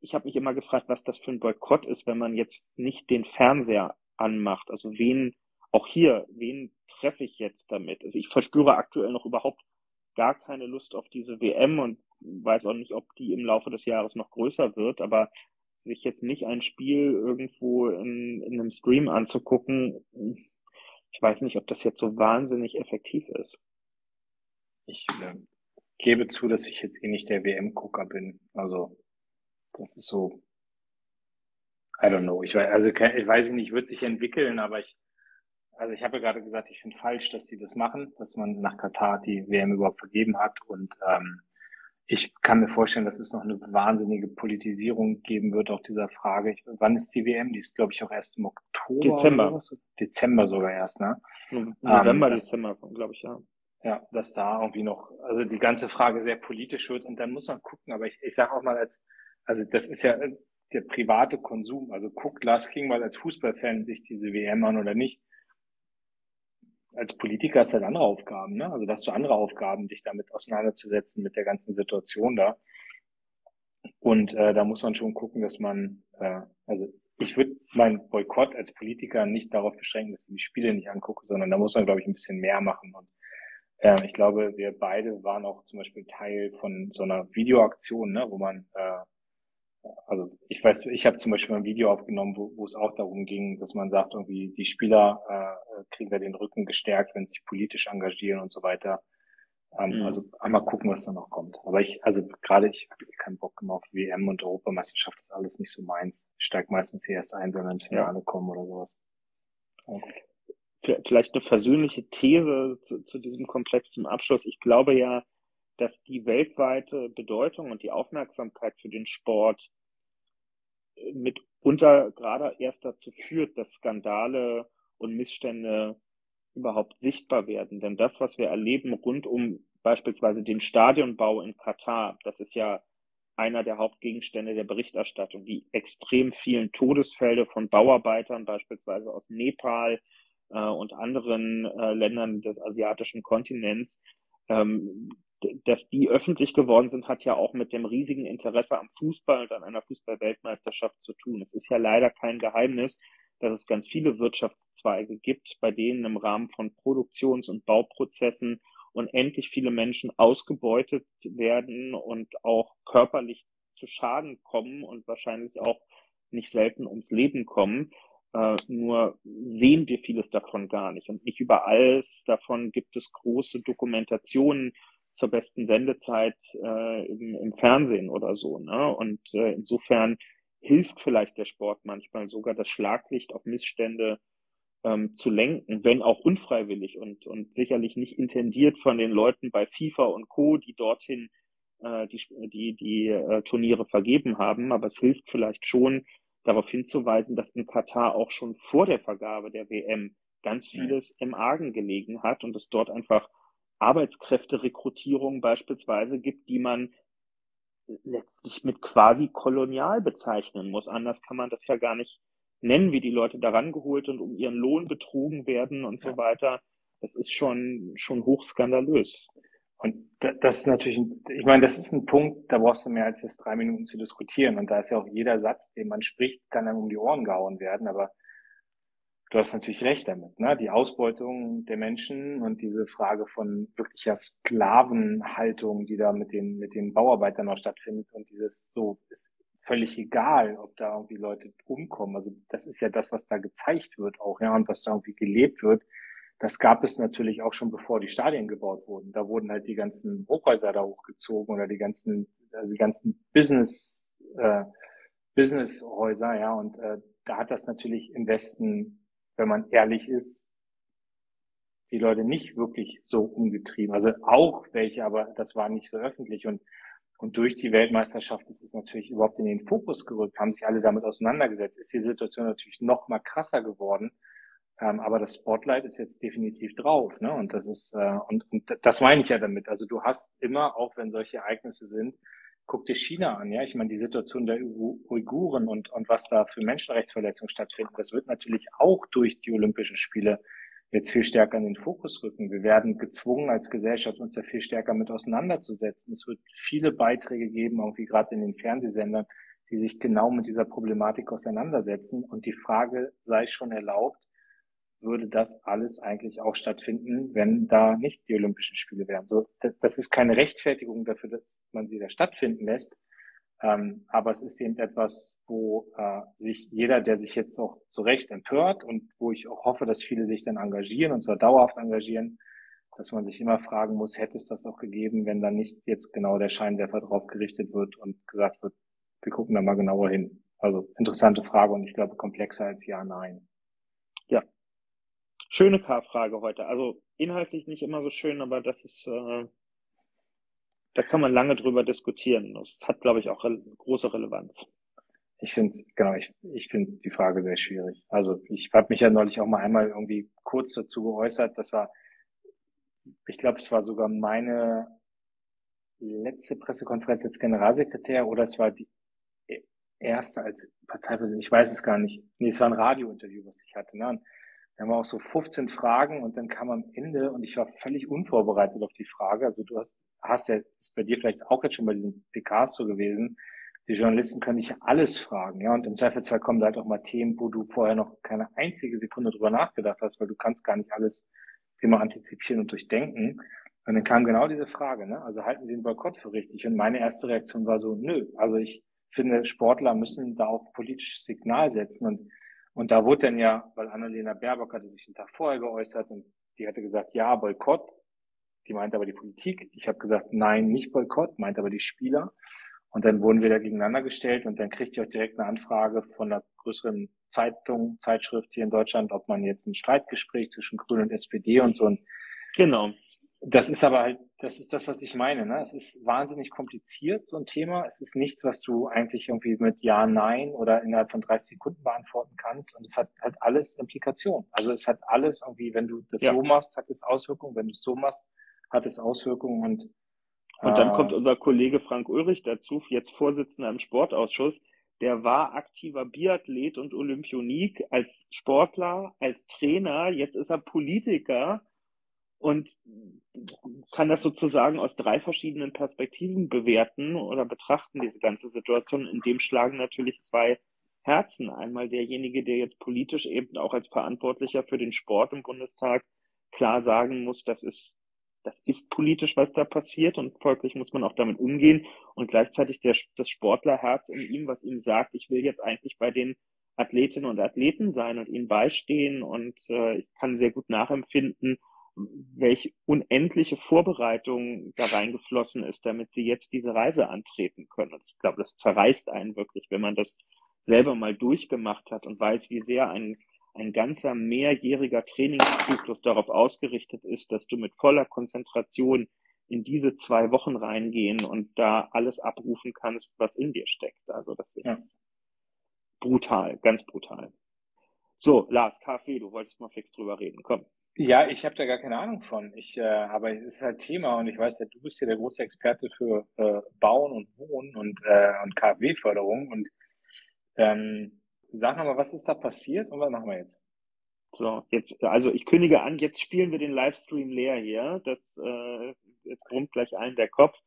Ich habe mich immer gefragt, was das für ein Boykott ist, wenn man jetzt nicht den Fernseher anmacht. Also wen, auch hier, wen treffe ich jetzt damit? Also ich verspüre aktuell noch überhaupt gar keine Lust auf diese WM und weiß auch nicht, ob die im Laufe des Jahres noch größer wird, aber sich jetzt nicht ein Spiel irgendwo in, in einem Stream anzugucken, ich weiß nicht, ob das jetzt so wahnsinnig effektiv ist. Ich äh, gebe zu, dass ich jetzt eh nicht der WM-Gucker bin. Also, das ist so, I don't know. Ich weiß, also, ich weiß nicht, wird sich entwickeln, aber ich, also ich habe ja gerade gesagt, ich finde falsch, dass sie das machen, dass man nach Katar die WM überhaupt vergeben hat und ähm, ich kann mir vorstellen, dass es noch eine wahnsinnige Politisierung geben wird, auch dieser Frage. Ich, wann ist die WM? Die ist, glaube ich, auch erst im Oktober. Dezember. Dezember sogar erst, ne? November, ähm, Dezember, glaube ich, ja. Ja, dass da irgendwie noch, also die ganze Frage sehr politisch wird und dann muss man gucken, aber ich, ich sage auch mal als, also das ist ja der private Konsum, also guckt Lars Klingbeil als Fußballfan sich diese WM an oder nicht als Politiker hast du halt andere Aufgaben, ne? Also da hast du andere Aufgaben, dich damit auseinanderzusetzen mit der ganzen Situation da. Und äh, da muss man schon gucken, dass man, äh, also ich würde meinen Boykott als Politiker nicht darauf beschränken, dass ich die Spiele nicht angucke, sondern da muss man, glaube ich, ein bisschen mehr machen. Und äh, ich glaube, wir beide waren auch zum Beispiel Teil von so einer Videoaktion, ne, wo man äh, also ich weiß, ich habe zum Beispiel ein Video aufgenommen, wo, wo es auch darum ging, dass man sagt, irgendwie die Spieler äh, kriegen da den Rücken gestärkt, wenn sie sich politisch engagieren und so weiter. Ähm, mhm. Also einmal gucken, was da noch kommt. Aber ich, also gerade ich habe keinen Bock mehr auf WM und Europameisterschaft, das ist alles nicht so meins. Ich steige meistens hier erst ein, wenn wir ins Finale ja. kommen oder sowas. Okay. Vielleicht eine versöhnliche These zu, zu diesem Komplex zum Abschluss. Ich glaube ja, dass die weltweite Bedeutung und die Aufmerksamkeit für den Sport äh, mitunter gerade erst dazu führt, dass Skandale und Missstände überhaupt sichtbar werden. Denn das, was wir erleben rund um beispielsweise den Stadionbau in Katar, das ist ja einer der Hauptgegenstände der Berichterstattung. Die extrem vielen Todesfälle von Bauarbeitern, beispielsweise aus Nepal äh, und anderen äh, Ländern des asiatischen Kontinents, ähm, dass die öffentlich geworden sind, hat ja auch mit dem riesigen Interesse am Fußball und an einer Fußballweltmeisterschaft zu tun. Es ist ja leider kein Geheimnis, dass es ganz viele Wirtschaftszweige gibt, bei denen im Rahmen von Produktions- und Bauprozessen unendlich viele Menschen ausgebeutet werden und auch körperlich zu Schaden kommen und wahrscheinlich auch nicht selten ums Leben kommen. Uh, nur sehen wir vieles davon gar nicht. Und nicht über alles davon gibt es große Dokumentationen, zur besten Sendezeit äh, im, im Fernsehen oder so. Ne? Und äh, insofern hilft vielleicht der Sport manchmal sogar, das Schlaglicht auf Missstände ähm, zu lenken, wenn auch unfreiwillig und, und sicherlich nicht intendiert von den Leuten bei FIFA und Co., die dorthin äh, die, die, die äh, Turniere vergeben haben. Aber es hilft vielleicht schon, darauf hinzuweisen, dass in Katar auch schon vor der Vergabe der WM ganz vieles im Argen gelegen hat und es dort einfach Arbeitskräfterekrutierung beispielsweise gibt, die man letztlich mit quasi kolonial bezeichnen muss. Anders kann man das ja gar nicht nennen, wie die Leute daran geholt und um ihren Lohn betrogen werden und so weiter. Das ist schon, schon hochskandalös. Und das ist natürlich, ich meine, das ist ein Punkt, da brauchst du mehr als jetzt drei Minuten zu diskutieren. Und da ist ja auch jeder Satz, den man spricht, kann dann um die Ohren gehauen werden. Aber du hast natürlich recht damit, ne? Die Ausbeutung der Menschen und diese Frage von wirklicher Sklavenhaltung, die da mit den, mit den Bauarbeitern noch stattfindet und dieses so ist völlig egal, ob da irgendwie Leute umkommen. Also das ist ja das, was da gezeigt wird auch, ja, und was da irgendwie gelebt wird. Das gab es natürlich auch schon bevor die Stadien gebaut wurden. Da wurden halt die ganzen Hochhäuser da hochgezogen oder die ganzen, also die ganzen Business, äh, Businesshäuser, ja, und äh, da hat das natürlich im Westen wenn man ehrlich ist, die Leute nicht wirklich so umgetrieben. Also auch welche, aber das war nicht so öffentlich. Und, und durch die Weltmeisterschaft ist es natürlich überhaupt in den Fokus gerückt, haben sich alle damit auseinandergesetzt. Ist die Situation natürlich noch mal krasser geworden. Ähm, aber das Spotlight ist jetzt definitiv drauf. Ne? Und das ist, äh, und, und das meine ich ja damit. Also du hast immer, auch wenn solche Ereignisse sind, guck dir China an, ja. Ich meine, die Situation der Uiguren und, und was da für Menschenrechtsverletzungen stattfinden, das wird natürlich auch durch die Olympischen Spiele jetzt viel stärker in den Fokus rücken. Wir werden gezwungen als Gesellschaft uns da viel stärker mit auseinanderzusetzen. Es wird viele Beiträge geben, irgendwie gerade in den Fernsehsendern, die sich genau mit dieser Problematik auseinandersetzen. Und die Frage sei schon erlaubt, würde das alles eigentlich auch stattfinden, wenn da nicht die Olympischen Spiele wären. So, das ist keine Rechtfertigung dafür, dass man sie da stattfinden lässt. Ähm, aber es ist eben etwas, wo äh, sich jeder, der sich jetzt auch zu Recht empört und wo ich auch hoffe, dass viele sich dann engagieren und zwar dauerhaft engagieren, dass man sich immer fragen muss, hätte es das auch gegeben, wenn dann nicht jetzt genau der Scheinwerfer drauf gerichtet wird und gesagt wird, wir gucken da mal genauer hin. Also interessante Frage und ich glaube komplexer als ja, nein. Ja. Schöne K-Frage heute. Also inhaltlich nicht immer so schön, aber das ist, äh, da kann man lange drüber diskutieren. Das hat, glaube ich, auch re große Relevanz. Ich finde, genau, ich, ich finde die Frage sehr schwierig. Also ich habe mich ja neulich auch mal einmal irgendwie kurz dazu geäußert. Das war, ich glaube, es war sogar meine letzte Pressekonferenz als Generalsekretär oder es war die erste als Parteipräsident. Ich weiß es gar nicht. Nee, es war ein Radiointerview, was ich hatte. Ne? Und dann war auch so 15 Fragen und dann kam am Ende und ich war völlig unvorbereitet auf die Frage. Also du hast, hast ja, ist bei dir vielleicht auch jetzt schon bei diesen PKs so gewesen. Die Journalisten können dich alles fragen, ja. Und im Zweifelsfall kommen da halt auch mal Themen, wo du vorher noch keine einzige Sekunde drüber nachgedacht hast, weil du kannst gar nicht alles immer antizipieren und durchdenken. Und dann kam genau diese Frage, ne? Also halten Sie den Boykott für richtig? Und meine erste Reaktion war so, nö. Also ich finde, Sportler müssen da auch politisches Signal setzen. Und, und da wurde dann ja, weil Annalena Baerbock hatte sich einen Tag vorher geäußert und die hatte gesagt, ja, Boykott. Die meinte aber die Politik. Ich habe gesagt, nein, nicht Boykott, meint aber die Spieler. Und dann wurden wir da gegeneinander gestellt und dann kriegte ich auch direkt eine Anfrage von einer größeren Zeitung, Zeitschrift hier in Deutschland, ob man jetzt ein Streitgespräch zwischen Grünen und SPD und so. Und genau. Das ist aber halt, das ist das, was ich meine. Ne? Es ist wahnsinnig kompliziert, so ein Thema. Es ist nichts, was du eigentlich irgendwie mit Ja, Nein oder innerhalb von 30 Sekunden beantworten kannst. Und es hat halt alles Implikationen. Also es hat alles irgendwie, wenn du das ja. so machst, hat es Auswirkungen. Wenn du es so machst, hat es Auswirkungen. Und, und dann äh, kommt unser Kollege Frank Ulrich dazu, jetzt Vorsitzender im Sportausschuss. Der war aktiver Biathlet und Olympionik als Sportler, als Trainer. Jetzt ist er Politiker und kann das sozusagen aus drei verschiedenen Perspektiven bewerten oder betrachten, diese ganze Situation. In dem schlagen natürlich zwei Herzen. Einmal derjenige, der jetzt politisch eben auch als Verantwortlicher für den Sport im Bundestag klar sagen muss, das ist, das ist politisch, was da passiert und folglich muss man auch damit umgehen und gleichzeitig der, das Sportlerherz in ihm, was ihm sagt, ich will jetzt eigentlich bei den Athletinnen und Athleten sein und ihnen beistehen und äh, ich kann sehr gut nachempfinden, welche unendliche Vorbereitung da reingeflossen ist, damit sie jetzt diese Reise antreten können. Und ich glaube, das zerreißt einen wirklich, wenn man das selber mal durchgemacht hat und weiß, wie sehr ein, ein ganzer mehrjähriger Trainingszyklus darauf ausgerichtet ist, dass du mit voller Konzentration in diese zwei Wochen reingehen und da alles abrufen kannst, was in dir steckt. Also das ist ja. brutal, ganz brutal. So, Lars, Kaffee, du wolltest mal fix drüber reden. Komm. Ja, ich habe da gar keine Ahnung von. Ich, äh, aber es ist halt Thema und ich weiß ja, du bist ja der große Experte für äh, Bauen und Wohnen und, äh, und KfW-Förderung. Und ähm, sag nochmal, was ist da passiert und was machen wir jetzt? So, jetzt, also ich kündige an, jetzt spielen wir den Livestream leer hier. Das äh, jetzt brummt gleich allen der Kopf.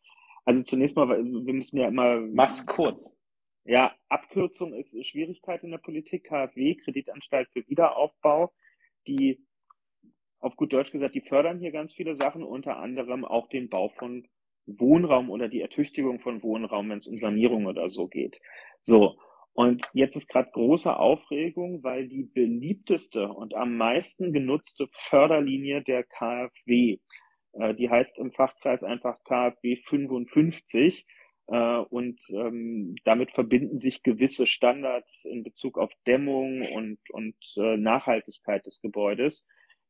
Also zunächst mal, wir müssen ja immer. Mach's kurz. Ja, Abkürzung ist Schwierigkeit in der Politik. KfW, Kreditanstalt für Wiederaufbau, die auf gut Deutsch gesagt, die fördern hier ganz viele Sachen, unter anderem auch den Bau von Wohnraum oder die Ertüchtigung von Wohnraum, wenn es um Sanierung oder so geht. So. Und jetzt ist gerade große Aufregung, weil die beliebteste und am meisten genutzte Förderlinie der KfW, äh, die heißt im Fachkreis einfach KfW 55, äh, und ähm, damit verbinden sich gewisse Standards in Bezug auf Dämmung und, und äh, Nachhaltigkeit des Gebäudes.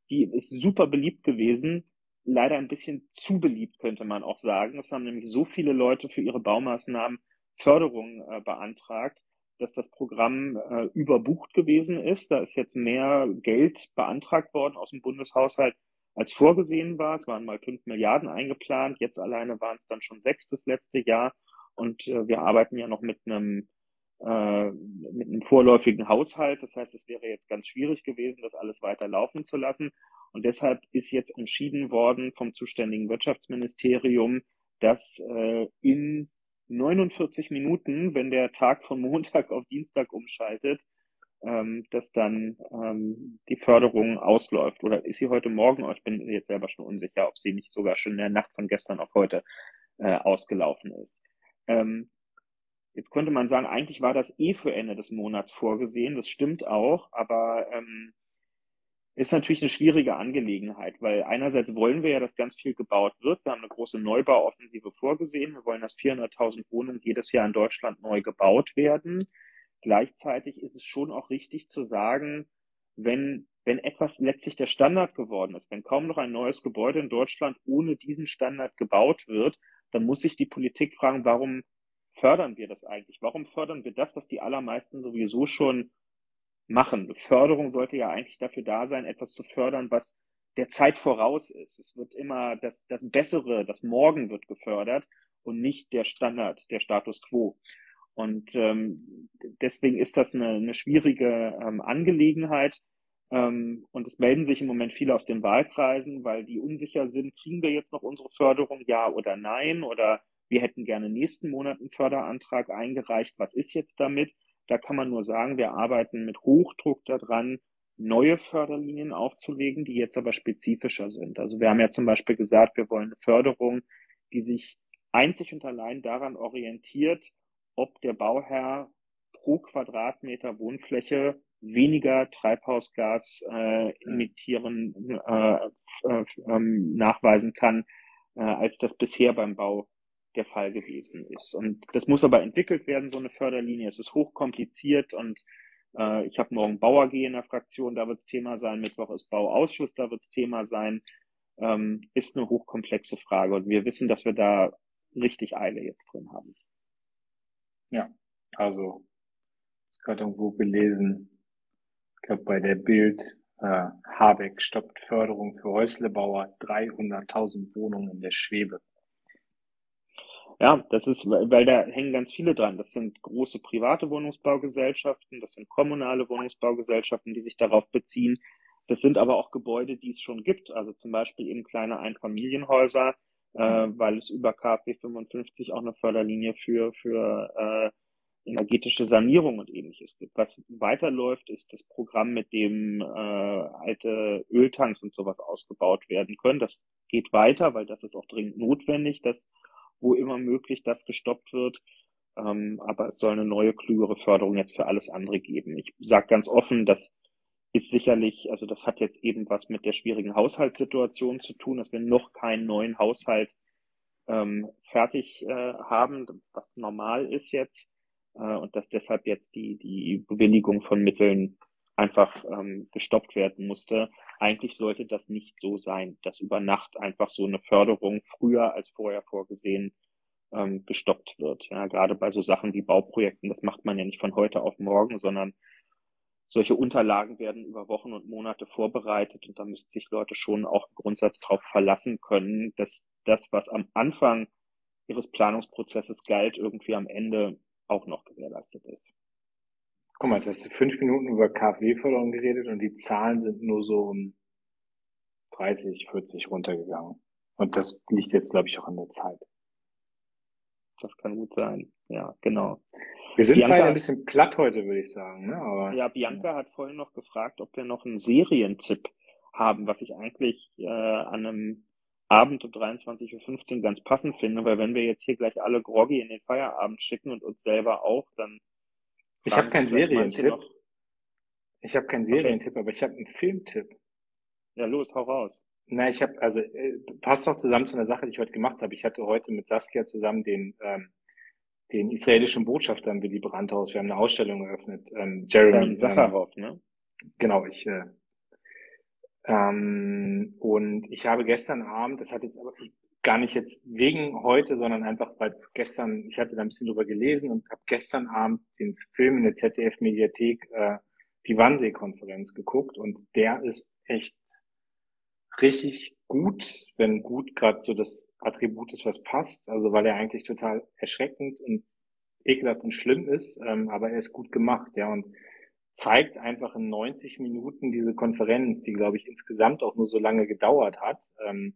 Die ist super beliebt gewesen, leider ein bisschen zu beliebt, könnte man auch sagen. Es haben nämlich so viele Leute für ihre Baumaßnahmen Förderung äh, beantragt, dass das Programm äh, überbucht gewesen ist. Da ist jetzt mehr Geld beantragt worden aus dem Bundeshaushalt, als vorgesehen war. Es waren mal fünf Milliarden eingeplant. Jetzt alleine waren es dann schon sechs fürs letzte Jahr. Und äh, wir arbeiten ja noch mit einem äh, mit einem vorläufigen Haushalt. Das heißt, es wäre jetzt ganz schwierig gewesen, das alles weiter laufen zu lassen. Und deshalb ist jetzt entschieden worden vom zuständigen Wirtschaftsministerium, dass äh, in 49 Minuten, wenn der Tag von Montag auf Dienstag umschaltet, ähm, dass dann ähm, die Förderung ausläuft. Oder ist sie heute Morgen? Ich bin jetzt selber schon unsicher, ob sie nicht sogar schon in der Nacht von gestern auf heute äh, ausgelaufen ist. Ähm, Jetzt könnte man sagen, eigentlich war das eh für Ende des Monats vorgesehen. Das stimmt auch, aber ähm, ist natürlich eine schwierige Angelegenheit, weil einerseits wollen wir ja, dass ganz viel gebaut wird. Wir haben eine große Neubauoffensive vorgesehen. Wir wollen, dass 400.000 Wohnungen jedes Jahr in Deutschland neu gebaut werden. Gleichzeitig ist es schon auch richtig zu sagen, wenn, wenn etwas letztlich der Standard geworden ist, wenn kaum noch ein neues Gebäude in Deutschland ohne diesen Standard gebaut wird, dann muss sich die Politik fragen, warum fördern wir das eigentlich? Warum fördern wir das, was die allermeisten sowieso schon machen. Förderung sollte ja eigentlich dafür da sein, etwas zu fördern, was der Zeit voraus ist. Es wird immer das, das Bessere, das Morgen wird gefördert und nicht der Standard, der Status quo. Und ähm, deswegen ist das eine, eine schwierige ähm, Angelegenheit. Ähm, und es melden sich im Moment viele aus den Wahlkreisen, weil die unsicher sind, kriegen wir jetzt noch unsere Förderung, ja oder nein? Oder wir hätten gerne nächsten Monat einen Förderantrag eingereicht. Was ist jetzt damit? Da kann man nur sagen, wir arbeiten mit Hochdruck daran, neue Förderlinien aufzulegen, die jetzt aber spezifischer sind. Also wir haben ja zum Beispiel gesagt, wir wollen eine Förderung, die sich einzig und allein daran orientiert, ob der Bauherr pro Quadratmeter Wohnfläche weniger Treibhausgas äh, emittieren äh, äh, ähm, nachweisen kann, äh, als das bisher beim Bau der Fall gewesen ist. Und das muss aber entwickelt werden, so eine Förderlinie. Es ist hochkompliziert und äh, ich habe morgen Bau AG in der Fraktion, da wird es Thema sein. Mittwoch ist Bauausschuss, da wird es Thema sein. Ähm, ist eine hochkomplexe Frage und wir wissen, dass wir da richtig Eile jetzt drin haben. Ja, also ich gerade irgendwo gelesen, ich glaube bei der Bild, äh, Habeck stoppt Förderung für Häuslebauer, 300.000 Wohnungen in der Schwebe. Ja, das ist, weil da hängen ganz viele dran. Das sind große private Wohnungsbaugesellschaften, das sind kommunale Wohnungsbaugesellschaften, die sich darauf beziehen. Das sind aber auch Gebäude, die es schon gibt, also zum Beispiel eben kleine Einfamilienhäuser, äh, weil es über KfW 55 auch eine Förderlinie für, für äh, energetische Sanierung und ähnliches gibt. Was weiterläuft, ist das Programm, mit dem äh, alte Öltanks und sowas ausgebaut werden können. Das geht weiter, weil das ist auch dringend notwendig, dass wo immer möglich das gestoppt wird. Ähm, aber es soll eine neue, klügere Förderung jetzt für alles andere geben. Ich sage ganz offen, das ist sicherlich, also das hat jetzt eben was mit der schwierigen Haushaltssituation zu tun, dass wir noch keinen neuen Haushalt ähm, fertig äh, haben, was normal ist jetzt, äh, und dass deshalb jetzt die, die Bewilligung von Mitteln einfach ähm, gestoppt werden musste. Eigentlich sollte das nicht so sein, dass über Nacht einfach so eine Förderung früher als vorher vorgesehen ähm, gestoppt wird. Ja, gerade bei so Sachen wie Bauprojekten, das macht man ja nicht von heute auf morgen, sondern solche Unterlagen werden über Wochen und Monate vorbereitet und da müssen sich Leute schon auch im Grundsatz darauf verlassen können, dass das, was am Anfang ihres Planungsprozesses galt, irgendwie am Ende auch noch gewährleistet ist. Guck mal, du hast fünf Minuten über KfW-Förderung geredet und die Zahlen sind nur so um 30, 40 runtergegangen. Und das liegt jetzt, glaube ich, auch an der Zeit. Das kann gut sein. Ja, genau. Wir sind Bianca, beide ein bisschen platt heute, würde ich sagen. Ne? Aber, ja, Bianca hat vorhin noch gefragt, ob wir noch einen Serientipp haben, was ich eigentlich äh, an einem Abend um 23.15 Uhr ganz passend finde, weil wenn wir jetzt hier gleich alle groggy in den Feierabend schicken und uns selber auch, dann ich habe keinen Serientipp. Ich habe keinen Serientipp, okay. aber ich habe einen Filmtipp. Ja, los, hau raus. Na, ich habe, also äh, passt doch zusammen zu einer Sache, die ich heute gemacht habe. Ich hatte heute mit Saskia zusammen den ähm, den israelischen Botschafter im Willy Brandt-Haus. Wir haben eine Ausstellung eröffnet. Ähm, Jeremy ähm, Sacharov, ne? Genau, ich äh, ähm, und ich habe gestern Abend, das hat jetzt aber gar nicht jetzt wegen heute, sondern einfach, weil gestern, ich hatte da ein bisschen drüber gelesen und habe gestern Abend den Film in der ZDF-Mediathek äh, die Wannsee-Konferenz geguckt und der ist echt richtig gut, wenn gut gerade so das Attribut ist, was passt, also weil er eigentlich total erschreckend und ekelhaft und schlimm ist, ähm, aber er ist gut gemacht, ja, und zeigt einfach in 90 Minuten diese Konferenz, die, glaube ich, insgesamt auch nur so lange gedauert hat, ähm,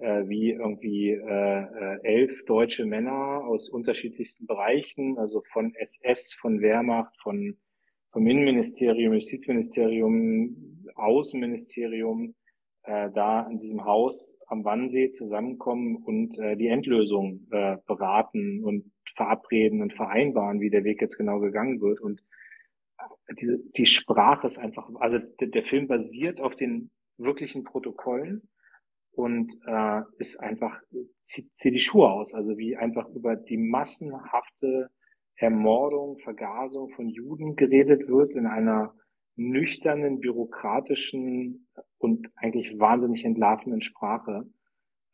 äh, wie irgendwie äh, äh, elf deutsche Männer aus unterschiedlichsten Bereichen, also von SS, von Wehrmacht, von vom Innenministerium, Justizministerium, Außenministerium, äh, da in diesem Haus am Wannsee zusammenkommen und äh, die Endlösung äh, beraten und verabreden und vereinbaren, wie der Weg jetzt genau gegangen wird. Und diese, die Sprache ist einfach, also der, der Film basiert auf den wirklichen Protokollen und äh, ist einfach, zieht, zieht die Schuhe aus, also wie einfach über die massenhafte Ermordung, Vergasung von Juden geredet wird in einer nüchternen, bürokratischen und eigentlich wahnsinnig entlarvenden Sprache.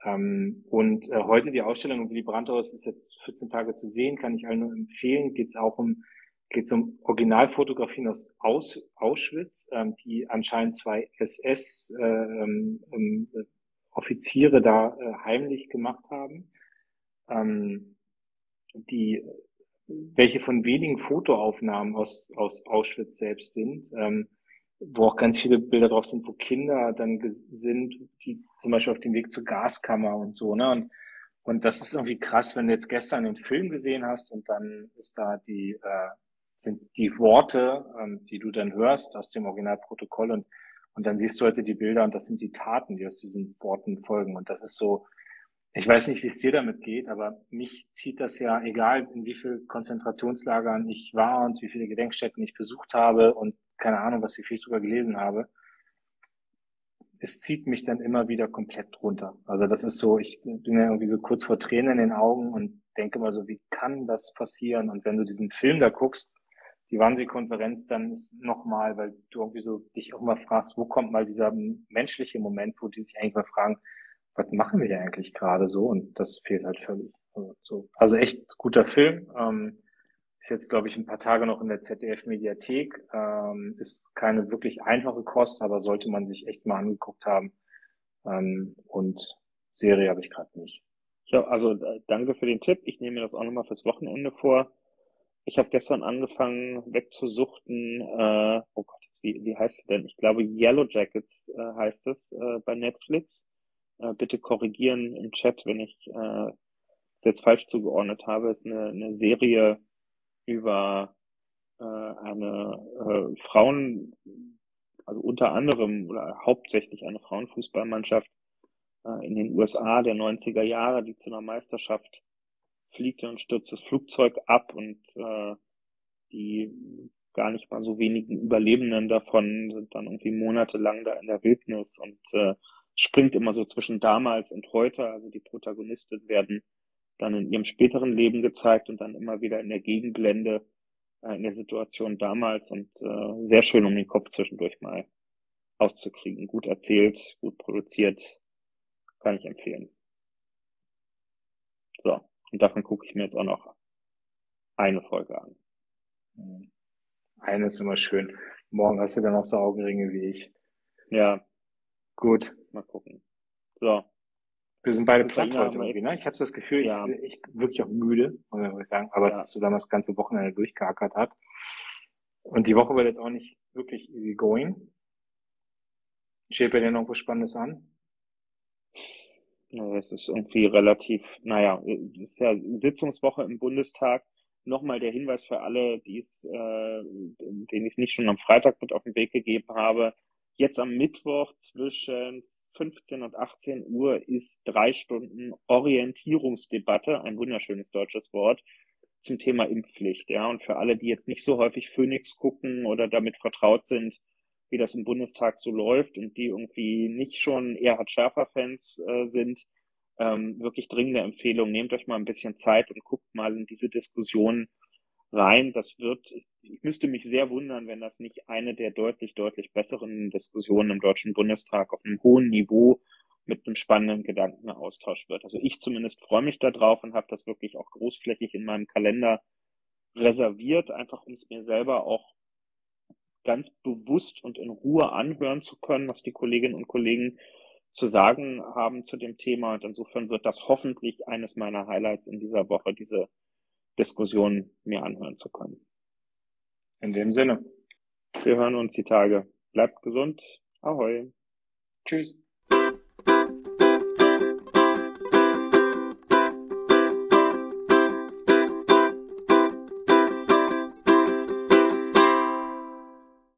Ähm, und äh, heute die Ausstellung um Willy Brandt ist jetzt 14 Tage zu sehen, kann ich allen nur empfehlen. Geht es auch um geht um Originalfotografien aus, aus Auschwitz, ähm, die anscheinend zwei SS äh, ähm, Offiziere da äh, heimlich gemacht haben, ähm, die welche von wenigen Fotoaufnahmen aus, aus Auschwitz selbst sind, ähm, wo auch ganz viele Bilder drauf sind, wo Kinder dann sind, die zum Beispiel auf dem Weg zur Gaskammer und so, ne? Und, und das ist irgendwie krass, wenn du jetzt gestern den Film gesehen hast und dann ist da die, äh, sind die Worte, ähm, die du dann hörst aus dem Originalprotokoll und, und dann siehst du heute die Bilder und das sind die Taten, die aus diesen Worten folgen. Und das ist so, ich weiß nicht, wie es dir damit geht, aber mich zieht das ja, egal in wie viel Konzentrationslagern ich war und wie viele Gedenkstätten ich besucht habe und keine Ahnung, was ich viel drüber gelesen habe. Es zieht mich dann immer wieder komplett runter. Also das ist so, ich bin ja irgendwie so kurz vor Tränen in den Augen und denke mal so, wie kann das passieren? Und wenn du diesen Film da guckst, die Wannsee-Konferenz, dann ist nochmal, weil du irgendwie so dich auch mal fragst, wo kommt mal dieser menschliche Moment, wo die sich eigentlich mal fragen, was machen wir da eigentlich gerade so? Und das fehlt halt völlig. Also, so. also echt guter Film. Ähm, ist jetzt, glaube ich, ein paar Tage noch in der ZDF-Mediathek. Ähm, ist keine wirklich einfache Kost, aber sollte man sich echt mal angeguckt haben. Ähm, und Serie habe ich gerade nicht. Ja, also äh, danke für den Tipp. Ich nehme mir das auch nochmal fürs Wochenende vor. Ich habe gestern angefangen wegzusuchten. Äh, oh Gott, wie, wie heißt es denn? Ich glaube Yellow Jackets äh, heißt es äh, bei Netflix. Äh, bitte korrigieren im Chat, wenn ich äh, jetzt falsch zugeordnet habe, ist eine, eine Serie über äh, eine äh, Frauen, also unter anderem oder hauptsächlich eine Frauenfußballmannschaft äh, in den USA der 90er Jahre, die zu einer Meisterschaft fliegt und stürzt das Flugzeug ab und äh, die gar nicht mal so wenigen Überlebenden davon sind dann irgendwie monatelang da in der Wildnis und äh, springt immer so zwischen damals und heute. Also die Protagonisten werden dann in ihrem späteren Leben gezeigt und dann immer wieder in der Gegenblende äh, in der Situation damals und äh, sehr schön, um den Kopf zwischendurch mal auszukriegen. Gut erzählt, gut produziert, kann ich empfehlen. So, und davon gucke ich mir jetzt auch noch eine Folge an. Eine ist immer schön. Morgen hast du dann auch so Augenringe wie ich. Ja. Gut. Mal gucken. So. Wir sind beide platt heute irgendwie, ne? Ich habe so das Gefühl, ja. ich bin ich wirklich auch müde, muss ich sagen. Aber ja. es ist so dann das ganze Wochenende durchgeackert hat. Und die Woche wird jetzt auch nicht wirklich easy going. Steht bei dir noch was Spannendes an? Es ist irgendwie relativ, naja, ist ja Sitzungswoche im Bundestag. Nochmal der Hinweis für alle, die es, äh, denen ich es nicht schon am Freitag mit auf den Weg gegeben habe. Jetzt am Mittwoch zwischen 15 und 18 Uhr ist drei Stunden Orientierungsdebatte, ein wunderschönes deutsches Wort, zum Thema Impfpflicht. Ja, und für alle, die jetzt nicht so häufig Phoenix gucken oder damit vertraut sind, wie das im Bundestag so läuft und die irgendwie nicht schon Erhard Schärfer-Fans äh, sind, ähm, wirklich dringende Empfehlung, nehmt euch mal ein bisschen Zeit und guckt mal in diese Diskussion rein. Das wird, ich müsste mich sehr wundern, wenn das nicht eine der deutlich, deutlich besseren Diskussionen im Deutschen Bundestag auf einem hohen Niveau mit einem spannenden Gedankenaustausch wird. Also ich zumindest freue mich darauf und habe das wirklich auch großflächig in meinem Kalender reserviert, einfach um es mir selber auch ganz bewusst und in Ruhe anhören zu können, was die Kolleginnen und Kollegen zu sagen haben zu dem Thema. Und insofern wird das hoffentlich eines meiner Highlights in dieser Woche, diese Diskussion mir anhören zu können. In dem Sinne. Wir hören uns die Tage. Bleibt gesund. Ahoi. Tschüss.